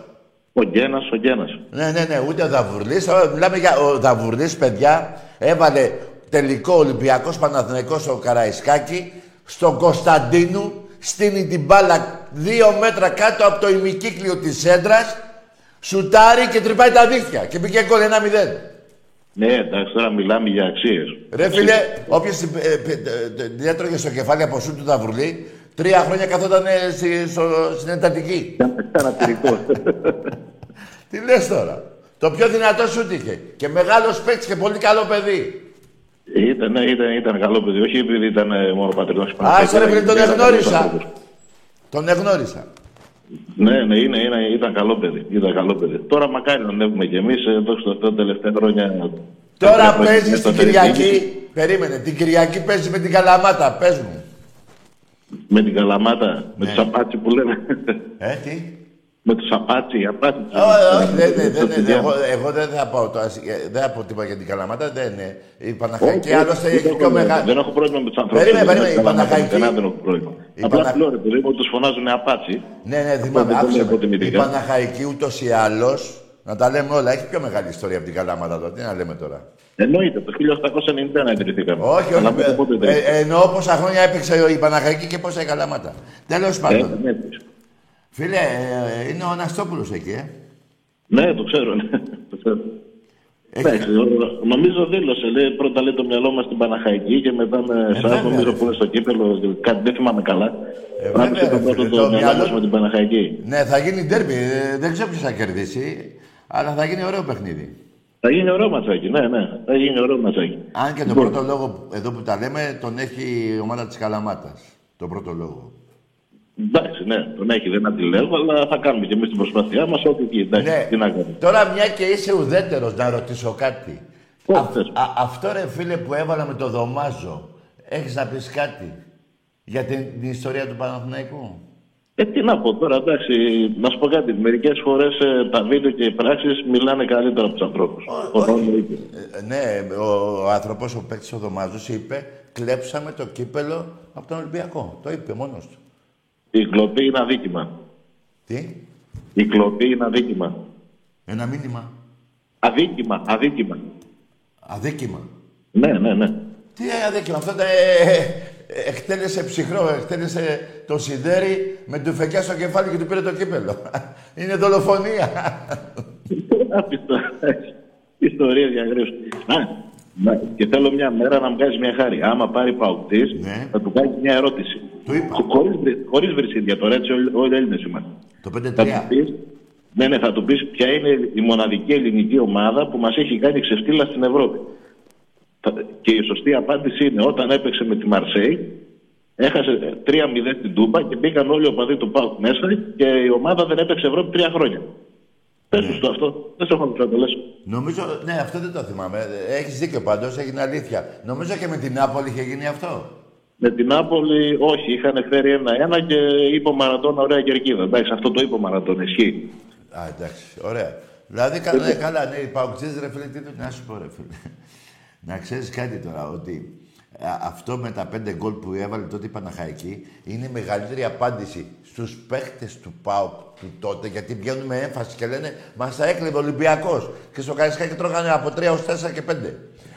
Ο Γκένας, ο Γκένας. Ναι, ναι, ναι, ούτε ο Δαβουρλής. Τώρα Μιλάμε για ο Δαβουρλής, παιδιά. Έβαλε τελικό Ολυμπιακός Παναθηναϊκός ο Καραϊσκάκη στον Κωνσταντίνου. Στείνει την μπάλα δύο μέτρα κάτω από το ημικύκλιο της έντρας. Σουτάρει και τρυπάει τα δίχτυα. Και πήγε γκολ 1-0. Ναι, εντάξει, τώρα μιλάμε για αξίες. Ρε φίλε, όποιος ε, ε, ε, ε, δεν έτρωγε στο κεφάλι από σου του Δαβουρλή, τρία χρόνια καθόταν ε, στη- στο- στην εντατική. Χαρακτηρικό. <laughs> Τι λες τώρα; Το πιο δυνατό σου είχε. Και μεγάλος παίκτης και πολύ καλό παιδί. Ήταν, ναι, ήταν, ήταν καλό παιδί, όχι επειδή ήταν ε, μόνο πατρινός Άσε ρε φίλε, τον Ήταν καλός εγνώρισα. άνθρωπος. Τον εγνώρισα. Ναι, ναι, είναι, είναι, ήταν καλό παιδί. Ήταν καλό παιδί. Τώρα μακάρι να ανέβουμε κι εμείς εδώ στο τα τελευταία χρόνια. Τώρα Έχουμε παίζεις μέσα την στα Κυριακή. περιοδική. Περίμενε, την Κυριακή παίζεις με την Καλαμάτα. Πες μου. Με την Καλαμάτα, με Ναι. του Απάτσι που λέμε. Ε, τι; Με του Απάτσι, Απάτσι. Όχι, όχι, δεν- δεν- Στο δεν- Τιδιάνο. εγώ- Εγώ δεν θα πω τώρα, ε, δεν θα πω τίποτα για την Καλαμάτα. Δεν είναι. Η Παναχαϊκή Όχι, άλλωστε δεν έχει έχω πιο πρόβλημα. μεγάλη. Δεν έχω πρόβλημα με τους ανθρώπους. Περίμενε, περίμενε, η Παναχαϊκή- Δεν έχω πρόβλημα. η Απλά Πανα- λέω ρε παιδί μου, τους φωνάζουν Απάτσι. Ναι, ναι, θυμάμαι. δεν Άκουσε έχω με. Η τιμητικά. Παναχαϊκή ούτως ή άλλως, να τα λέμε όλα, έχει πιο μεγάλη ιστορία από την Καλαμάτα τώρα. Τι να λέμε τώρα. Εννοείται, το 1891 ιδρυθήκαμε. Όχι, Αλλά όχι. πότε- πότε Ε, ιδρύθηκαν. ε, εννοώ πόσα χρόνια έπαιξε η Παναχαϊκή και πόσα η Καλαμάτα. Τέλος Ε, πάντων. Ναι, Φίλε, ε, είναι ο Αναστόπουλος εκεί, ε. Ναι, το ξέρω. Ναι. Το ξέρω. Εντάξει, ο- νομίζω δήλωσε. Λέει, πρώτα λέει το μυαλό μας στην Παναχαϊκή και μετά με εσά. Ε, βέβαια, Νομίζω ρε. που είναι στο κύπελο. Κάτι δεν θυμάμαι καλά. Ε, Ρώτησε βέβαια, το ρε, πρώτο φίλε, το το μυαλό μυαλό- μας με την Παναχαϊκή. Ναι, θα γίνει ντέρμπι. Ε, δεν ξέρω ποιος θα κερδίσει, αλλά θα γίνει ωραίο παιχνίδι. Θα γίνει ωραίο ματσάκι, ναι, ναι. Θα γίνει ωραίο ματσάκι. Αν και τον Λοιπόν, πρώτο λόγο εδώ που τα λέμε τον έχει η ομάδα της Καλαμάτας. Τον πρώτο λόγο. Εντάξει, ναι, τον έχει, δεν αντιλέγω, αλλά θα κάνουμε και εμείς την προσπάθειά μας. Ό,τι εκεί, εντάξει, Ναι. Ε, τι να κάνουμε. Τώρα μια και είσαι ουδέτερος να ρωτήσω κάτι. Πώς Α- θες. α- αυτό ρε φίλε που έβαλα με το δωμάζο, έχεις να πεις κάτι για την, την ιστορία του Παναθηναϊκού; Ε, τι να πω τώρα, εντάξει, να σου πω κάτι. Μερικές φορές τα βίντεο και οι πράξεις μιλάνε καλύτερα από τους ανθρώπους. όχι. Ε, ναι, ο, ο άνθρωπος, ο παίκτης ο Δωμάζος είπε κλέψαμε το κύπελο από τον Ολυμπιακό. Το είπε μόνος του. Η κλοπή είναι αδίκημα. Τι, Η κλοπή είναι αδίκημα. ένα μήνυμα. Αδίκημα, αδίκημα. Αδίκημα. Ναι, ναι, ναι. Τι αδίκημα, αυτό τα, ε, ε, εκτέλεσε ψυχρό, εκτέλεσε το σιδέρι με του φεκιά στο κεφάλι και του πήρε το κύπελο. <laughs> Είναι δολοφονία. <laughs> Άπιστο. Ιστορία διαγρήσεων. Α, να, και θέλω μια μέρα να μου κάνει μια χάρη. Άμα πάρει παοκτή, Ναι. θα του κάνει μια ερώτηση. Του είπα. Χωρίς βρυσίδια τώρα, έτσι όλοι, όλοι οι Έλληνες είμαστε. Το Θα 5-3. του πεις, ναι, ναι, θα του πεις ποια είναι η μοναδική ελληνική ομάδα που μας έχει κάνει ξεφτύλα στην Ευρώπη. Θα- Και η σωστή απάντηση είναι όταν έπαιξε με τη Μαρσέη, Έχασε 3-0 στην Τούμπα και μπήκαν όλοι οι οπαδοί του ΠΑΟΚ μέσα και η ομάδα δεν έπαιξε Ευρώπη τρία χρόνια. Πες τους το αυτό. Δεν σε έχω να το λες. Νομίζω, ναι, αυτό δεν το θυμάμαι. Έχεις δίκιο πάντως, έγινε αλήθεια. Νομίζω και με την Νάπολη είχε γίνει αυτό. Με την Νάπολη, όχι, είχαν φέρει ένα-ένα και είπε ο Μαραντώνα ωραία κερκίδα. Εντάξει, αυτό το είπε ο Μαραντώνα, ισχύει. Α, εντάξει, ωραία. Δηλαδή, κα, ναι, καλά, ναι, οι παουκτζές, ρε φίλε, τι το- να σου πω, ρε φίλε. να ξέρεις κάτι τώρα, ότι α, αυτό με τα πέντε γκολ που έβαλε τότε η Παναχαϊκή είναι η μεγαλύτερη απάντηση στους παίχτες του ΠΑΟΚ του τότε, γιατί βγαίνουν με έμφαση και λένε «Μας τα έκλεβε ο Ολυμπιακός» και στο Καρισκάκι τρώγανε από 3 ως 4 και 5.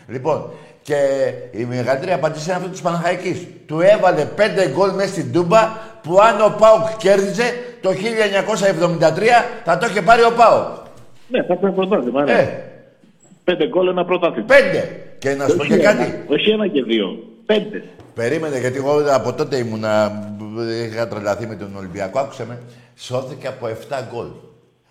Λοιπόν, και η μεγαλύτερη απάντηση είναι αυτό της Παναχαϊκής. Του έβαλε πέντε γκολ μέσα στην Τούμπα που αν ο ΠΑΟΚ κέρδιζε το 1973 θα το είχε πάρει ο ΠΑΟΚ. Ναι, θα ήταν πρωτάθλημα. Ναι. Ε, Πέντε γκολ ένα πρωτάθλημα. πέντε. Και να σου πω Όχι και ένα, κάτι. Όχι ένα και δύο. Πέντε. Περίμενε, γιατί εγώ από τότε ήμουνα, είχα τρελαθεί με τον Ολυμπιακό. Άκουσε με. Σώθηκε από 7 γκολ.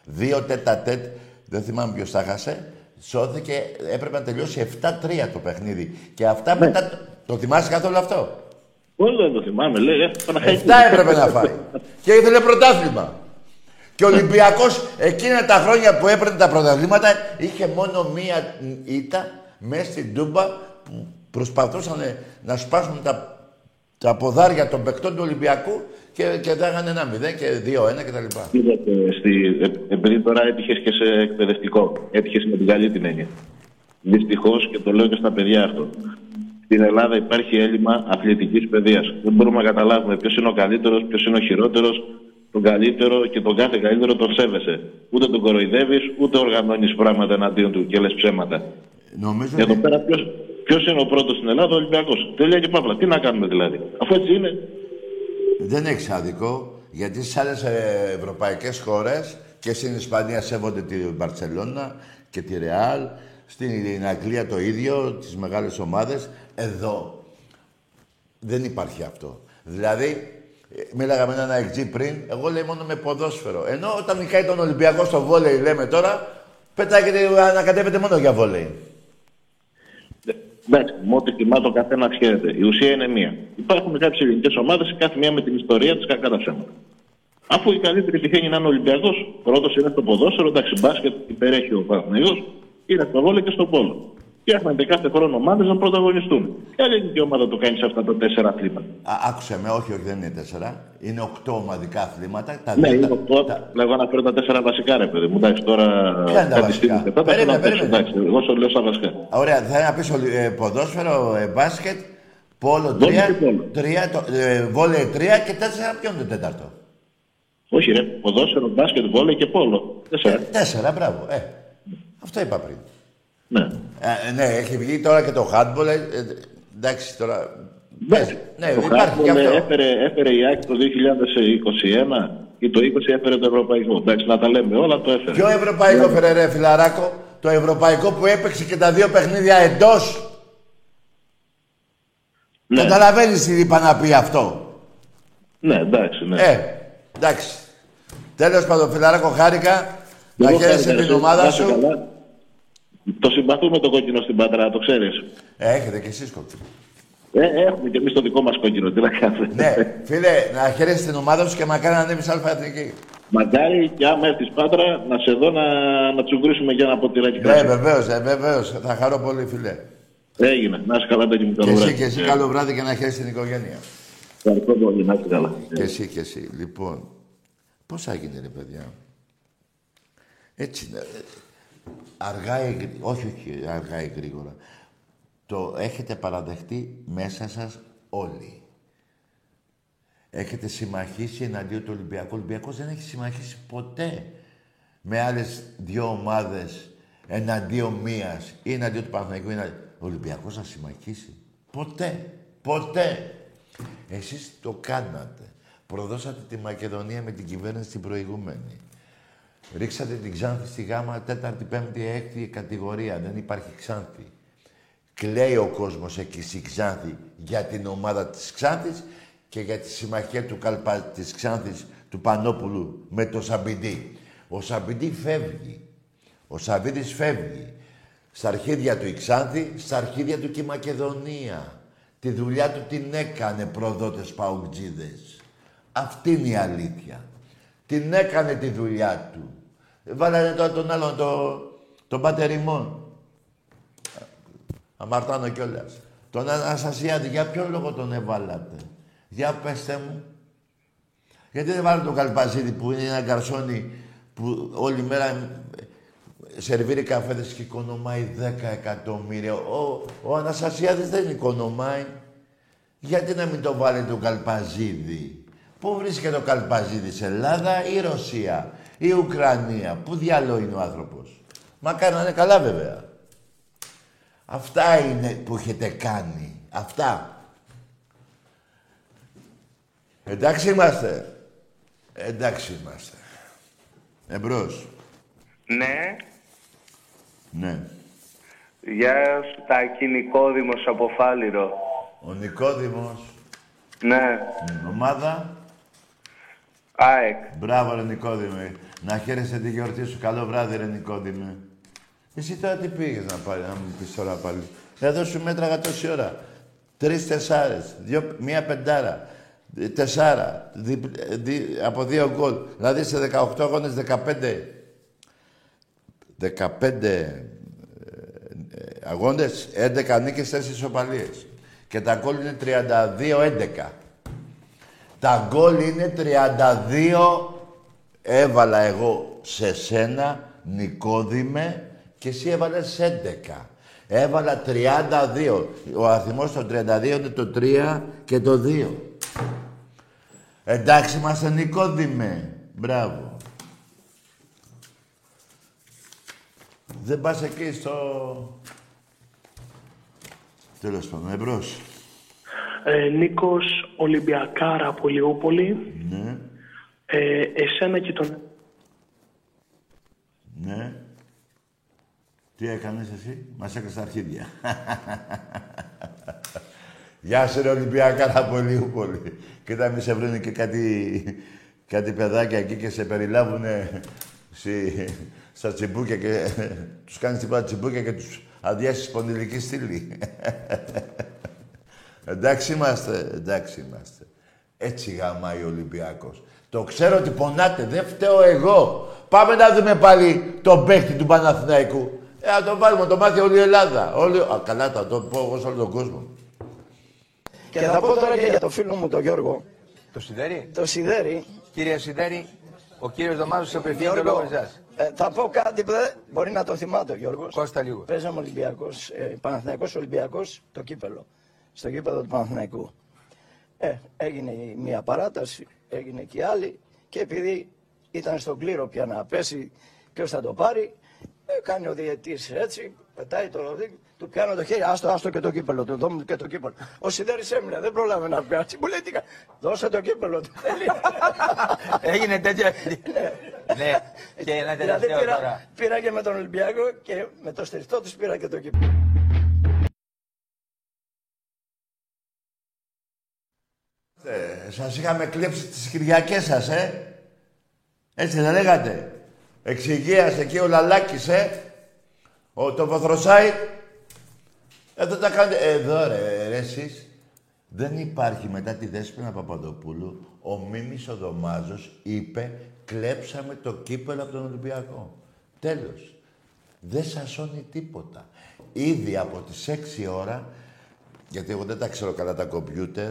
Δύο τέτα τέτ, δεν θυμάμαι ποιος τα χάσε. Σώθηκε, έπρεπε να τελειώσει 7-3 το παιχνίδι. Και αυτά Ναι. μετά... Το θυμάσαι καθόλου αυτό; Όλο δεν το θυμάμαι. Λέει, ε, Παναχαϊκή. 7 έπρεπε να φάει. και ήθελε πρωτάθλημα. Και ο Ολυμπιακός εκείνα τα χρόνια που έπαιρνε τα πρωταθλήματα είχε μόνο μία ήττα μέσα στην Τούμπα που προσπαθούσαν να σπάσουν τα, τα ποδάρια των παικτών του Ολυμπιακού και, και δάγανε ένα 0 και 2-1 κτλ. Είδατε, στη, ε, επειδή τώρα έτυχες και σε εκπαιδευτικό. Έτυχες με την καλή την έννοια. Δυστυχώς και το λέω και στα παιδιά αυτό. Στην Ελλάδα υπάρχει έλλειμμα αθλητικής παιδείας. Δεν μπορούμε να καταλάβουμε ποιος είναι ο καλύτερος, ποιος είναι ο χειρότερος, τον καλύτερο και τον κάθε καλύτερο τον σέβεσαι. Ούτε τον κοροϊδεύεις, ούτε οργανώνεις πράγματα εναντίον του και λες ψέματα. Νομίζω Και εδώ ότι πέρα ποιος είναι ο πρώτος στην Ελλάδα, ο Ολυμπιακός. Τελεία και παύλα. Τι να κάνουμε δηλαδή. Αφού έτσι είναι, δεν έχεις άδικο γιατί στι άλλες ευρωπαϊκές χώρες και στην Ισπανία σέβονται τη Μπαρσελόνα και τη Ρεάλ. Στην Αγγλία το ίδιο, τις μεγάλες ομάδες. Εδώ δεν υπάρχει αυτό. Δηλαδή, ε, μίλαγα με έναν εκτζή πριν, εγώ λέει μόνο με ποδόσφαιρο. Ενώ όταν νικάει τον Ολυμπιακό στο βόλεϊ, λέμε τώρα, πετάγεται, ανακατεύεται μόνο για βόλεϊ. Εντάξει, με ό,τι θυμάται ο καθένας χαίρεται. Η ουσία είναι μία. Υπάρχουν κάποιες ελληνικές ομάδες, κάθε μία με την ιστορία της κακά τα ψέματα. Αφού η καλύτερη τυχαίνει να είναι Ολυμπιακός, πρώτος είναι στο ποδόσφαιρο, εντάξει, μπάσκετ υπερέχει ο Παναγιώ, είναι στο βόλε και στο πόλο. Φτιάχνονται κάθε χρόνο ομάδες να πρωταγωνιστούν. Ποια ελληνική ομάδα το κάνεις σε αυτά τα τέσσερα αθλήματα. Α, άκουσε με, όχι, όχι, δεν είναι τέσσερα. Είναι οκτώ ομαδικά αθλήματα. Τα Ναι, δύο είναι τα- το τα- Λέγω αναφέρω τα τέσσερα βασικά, ρε παιδί μου. Εντάξει, τώρα. Ποια είναι τα κάτι βασικά; στιγμή και αυτά, τα Περίμενε, θέλω να παίξω, περίμενε. Εντάξει, εγώ σου λέω στα βασικά. Ωραία, θα να πεις ολυ- ε, ποδόσφαιρο, ε, μπάσκετ, πόλο Βόλεϊ τρία, και πόλο. τρία το, ε, βόλεϊ τρία και τέσσερα ποιο είναι το τέταρτο; Όχι, ρε, ποδόσφαιρο, μπάσκετ, βόλε και πόλο. Τέσσερα. Τέσσερα, μπράβο. Ε, αυτό είπα πριν. Ναι. Ε, ναι, έχει βγει τώρα και το handball. Ε, ε, εντάξει, τώρα... Εντάξει. Ναι, το υπάρχει και Handball αυτό. Έφερε, έφερε η ΑΕΚ το 2021 ή το 20 έφερε το Ευρωπαϊκό. Εντάξει, να τα λέμε όλα, το έφερε. Ποιο ευρωπαϊκό φέρε ρε φιλαράκο, το ευρωπαϊκό που έπαιξε και τα δύο παιχνίδια εντός. Ναι. Καταλαβαίνεις τι είπα να πει αυτό. Ναι, εντάξει, ναι. Ε, εντάξει. Τέλος πάντων, φιλαράκο, χάρηκα. Να Εγώ χαίρεσαι χάρηκα, την εσύ, ομάδα να είσαι σου. καλά. Το συμπαθούμε το κόκκινο στην Πατρά, το ξέρεις. Ε, έχετε κι εσείς κόκκινο. Ε, έχουμε κι εμείς το δικό μας κόκκινο, τι να κάνουμε. Ναι, φίλε, να χαίρεσαι την ομάδα σου και μακάρι να ανέβεις αλφα εθνική. Μακάρι και άμα έρθεις Πάτρα να σε δω να, να τσουγκρίσουμε για ένα ποτηράκι Ναι, κρασί. βεβαίως, ε, βεβαίως. Θα χαρώ πολύ, φίλε. Έγινε. Να είσαι καλά, Τάκη μου. Και Καλό εσύ βράδυ. και εσύ, Ε, καλό βράδυ και να χαίρεσαι την οικογένεια. Ευχαριστώ πολύ. Να είσαι καλά. Και εσύ και εσύ. Λοιπόν, πώς έγινε ρε παιδιά; Έτσι είναι. Ε, Αργά ή γρήγορα. Όχι, όχι, αργά ή γρήγορα. Το έχετε παραδεχτεί μέσα σας όλοι. Έχετε συμμαχίσει εναντίον του Ολυμπιακού. Ο Ολυμπιακός δεν έχει συμμαχίσει ποτέ με άλλες δύο ομάδες εναντίον μίας ή εναντίον του Παναθηναϊκού. ή εναντίον- Ο Ολυμπιακός να συμμαχίσει; Ποτέ. Ποτέ. Εσείς το κάνατε. Προδώσατε τη Μακεδονία με την κυβέρνηση την προηγούμενη. Ρίξατε την Ξάνθη στη γάμα τέταρτη, πέμπτη, έκτη κατηγορία. Δεν υπάρχει Ξάνθη. Κλαίει ο κόσμος εκεί στη Ξάνθη για την ομάδα της Ξάνθης και για τη συμμαχία του Καλπα... της Ξάνθης του Πανόπουλου με το Σαμπιντή. Ο Σαμπιντή φεύγει. Ο Σαββίδης φεύγει. Στα αρχίδια του η Ξάνθη, στα αρχίδια του και η Μακεδονία. Τη δουλειά του την έκανε προδότες παουτζίδες. Αυτή είναι η αλήθεια. Την έκανε τη δουλειά του. Βάλανε τώρα τον άλλον, το, τον Πατερημόν. Αμαρτάνω κιόλας. Τον Αναστασιάδη, για ποιο λόγο τον έβαλατε; Για πέστε μου. Γιατί δεν βάλετε τον Καλπαζίδη που είναι ένα γκαρσόνι που όλη μέρα ε, σερβίρει καφέδες και οικονομάει 10 εκατομμύρια. Ο, ο Αναστασιάδης δεν οικονομάει. Γιατί να μην το βάλετε τον Καλπαζίδη; Πού βρίσκεται ο Καλπαζίδης, Ελλάδα ή Ρωσία ή Ουκρανία; Πού διάλογο είναι ο άνθρωπος; Μα κάνανε καλά βέβαια. Αυτά είναι που έχετε κάνει. Αυτά. Εντάξει είμαστε. Εντάξει είμαστε. Εμπρός. Ναι, Ναι. γεια σου Τάκη Νικόδημος από Φάληρο. Ο Νικόδημος. Ναι, Μ, Ομάδα. ΑΕΚ. Μπράβο ρε Νικόδημε. Να χαίρεσαι τη γιορτή σου. Καλό βράδυ ρε Νικόδημε. Εσύ τώρα τι πήγες να πάρεις, να μου πεις τώρα πάλι. Εδώ σου μέτραγα τόση ώρα. Τρεις τεσσάρες, δύο, μία πεντάρα, ε, τεσσάρα, δι, ε, δι- από δύο γκολ. Δηλαδή σε 18 αγώνες 15, 15 ε, ε, αγώνες, 11 νίκες, 4 ισοπαλίες. Και τα γκολ είναι 32-11. Τα γκολ είναι 32 έβαλα εγώ σε σένα, Νικόδημε, και εσύ έβαλες 11. Έβαλα 32. Ο αριθμός των 32 είναι το 3 και το 2. Εντάξει είμαστε Νικόδημε. Μπράβο. Δεν πας εκεί στο... Τέλος πάντων, εμπρός. Ε, Νίκος Ολυμπιακάρα από Λιούπολη. Ναι, Ε, εσένα και τον... ναι. Τι έκανες εσύ, μας έκανες τα αρχίδια. <laughs> Γεια σου ρε Ολυμπιακάρα πολύ πολύ. Κοίτα μη σε βρουν και κάτι, κάτι παιδάκια εκεί και σε περιλάβουνε στη, στα τσιμπούκια και τους κάνεις τίποτα τσιμπούκια και τους αδειάσεις σπονδυλική στήλη. <laughs> εντάξει είμαστε, εντάξει είμαστε. Έτσι γαμάει ο Ολυμπιακός. Το ξέρω ότι πονάτε, δεν φταίω εγώ. Πάμε να δούμε πάλι τον παίχτη του Παναθηναϊκού. Ε, να το βάλουμε, το μάθει όλη η Ελλάδα. Όλη... Α, καλά, θα το πω εγώ σε όλο τον κόσμο. Και θα πω τώρα και για το φίλο μου τον Γιώργο. Το Σιδέρι. Το Σιδέρι. Κύριε Σιδέρι, ο κύριος Δωμάζος σε απευθύνει το Γιώργο, λόγο εσάς. ε, θα πω κάτι που δεν μπορεί να το θυμάται ο Γιώργος. Κώστα λίγο. Παίζαμε Ολυμπιακός, ε, Παναθηναϊκός Ολυμπιακός, το κύπελο. Στο κύπελο του Παναθηναϊκού. Ε, έγινε η μία παράταση, έγινε και η άλλη και επειδή ήταν στον κλήρο πια να πέσει ποιος θα το πάρει, ε, κάνει ο διαιτής έτσι, πετάει το ροδί, του πιάνω το χέρι, άστο, άστο και το κύπελο του, δώμου και το κύπελο. Ο Σιδέρης έμεινε, δεν πρόλαβε να πιάσει, μου λέει τι κα- δώσε το κύπελο του. <laughs> Έγινε τέτοια... ναι, και ένα Δηλαδή τελευταίο πήρα, τώρα. πήρα και με τον Ολυμπιακό και με το στηριστό τους πήρα και το κύπελο. Ε, σας είχαμε κλέψει τις Κυριακές σας, ε. Έτσι δεν λέγατε. Εξηγίας εκεί ο Λαλάκης, ε. Ο, το Βοθροσάι. Εδώ τα κάνετε. Εδώ ρε, ρε εσείς. Δεν υπάρχει μετά τη Δέσποινα Παπαδοπούλου. Ο Μίμης ο Δωμάζος είπε κλέψαμε το κύπελο από τον Ολυμπιακό. Τέλος. Δεν σας σώνει τίποτα. Ήδη από τις 6 ώρα, γιατί εγώ δεν τα ξέρω καλά τα κομπιούτερ,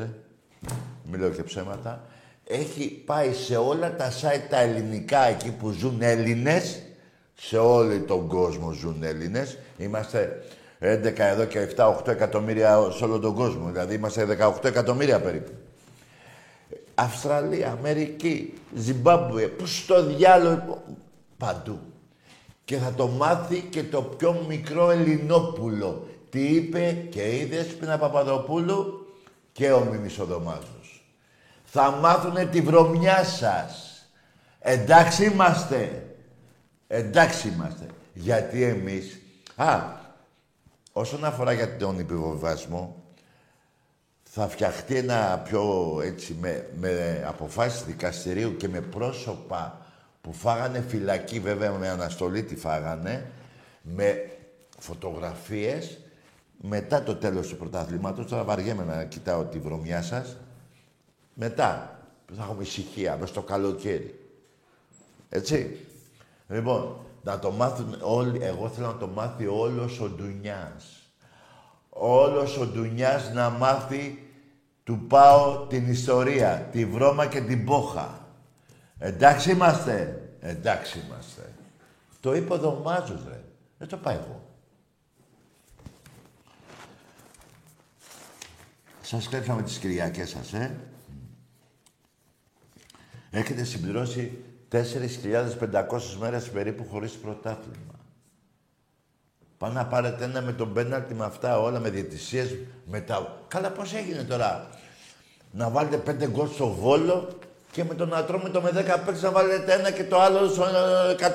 μιλάω και ψέματα, έχει πάει σε όλα τα site τα ελληνικά εκεί που ζουν Έλληνες, σε όλο τον κόσμο ζουν Έλληνες. Είμαστε 11 εδώ και 7-8 εκατομμύρια σε όλο τον κόσμο. Δηλαδή είμαστε 18 εκατομμύρια περίπου. Αυστραλία, Αμερική, Ζιμπάμπουε, που στο διάλογο παντού. Και θα το μάθει και το πιο μικρό Ελληνόπουλο. Τι είπε και η Δέσποινα Παπαδοπούλου και ο Μίμης ο Δωμάζος. Θα μάθουνε τη βρωμιά σας. Εντάξει είμαστε. Εντάξει είμαστε. Γιατί εμείς... Α, όσον αφορά για τον υποβιβασμό, θα φτιαχτεί ένα πιο έτσι με, με αποφάσεις δικαστηρίου και με πρόσωπα που φάγανε φυλακή, βέβαια με αναστολή τη φάγανε, με φωτογραφίες, μετά το τέλος του πρωταθλήματος, τώρα βαριέμαι να κοιτάω τη βρωμιά σας, μετά θα έχουμε ησυχία, μες στο καλοκαίρι. Έτσι. Λοιπόν, να το μάθουν όλοι, εγώ θέλω να το μάθει όλος ο Ντουνιάς. Όλος ο Ντουνιάς να μάθει του πάω την ιστορία, τη βρώμα και την πόχα. Εντάξει είμαστε. Εντάξει είμαστε. Το είπε ο Δωμάζος, ρε. Δεν το πάω εγώ. Σας κλέψαμε τις Κυριακές σας, ε. Έχετε συμπληρώσει 4.500 μέρες περίπου χωρίς πρωτάθλημα. Πάνε να πάρετε ένα με τον πέναλτι με αυτά όλα, με διαιτησίες, με τα... Καλά, πώς έγινε τώρα; Να βάλετε πέντε γκολ στο Βόλο και με τον να τρώμε το με 10 παίξεις να βάλετε ένα και το άλλο στο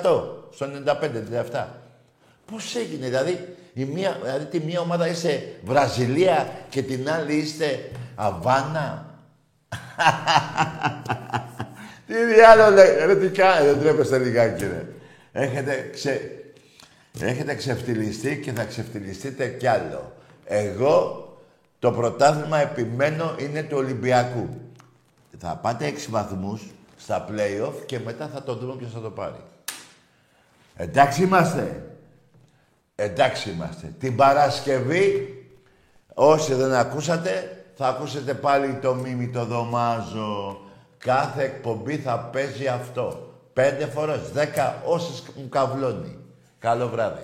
100, στο 95, 97. Πώς έγινε, δηλαδή, η μία, δηλαδή τη μία ομάδα είστε Βραζιλία και την άλλη είστε Αβάνα; <laughs> τι διάλογο λέει, ρε τι κάνει, δεν τρέπεστε λιγάκι ρε. Έχετε, ξε... Έχετε ξεφτυλιστεί και θα ξεφτυλιστείτε κι άλλο. Εγώ το πρωτάθλημα επιμένω είναι του Ολυμπιακού. Θα πάτε έξι βαθμούς στα play-off και μετά θα το δούμε ποιος θα το πάρει. Εντάξει είμαστε. Εντάξει είμαστε. Την Παρασκευή, όσοι δεν ακούσατε, θα ακούσετε πάλι το μίμη το δωμάζο. Κάθε εκπομπή θα παίζει αυτό. Πέντε φορές, δέκα, όσες μου καβλώνει. Καλό βράδυ.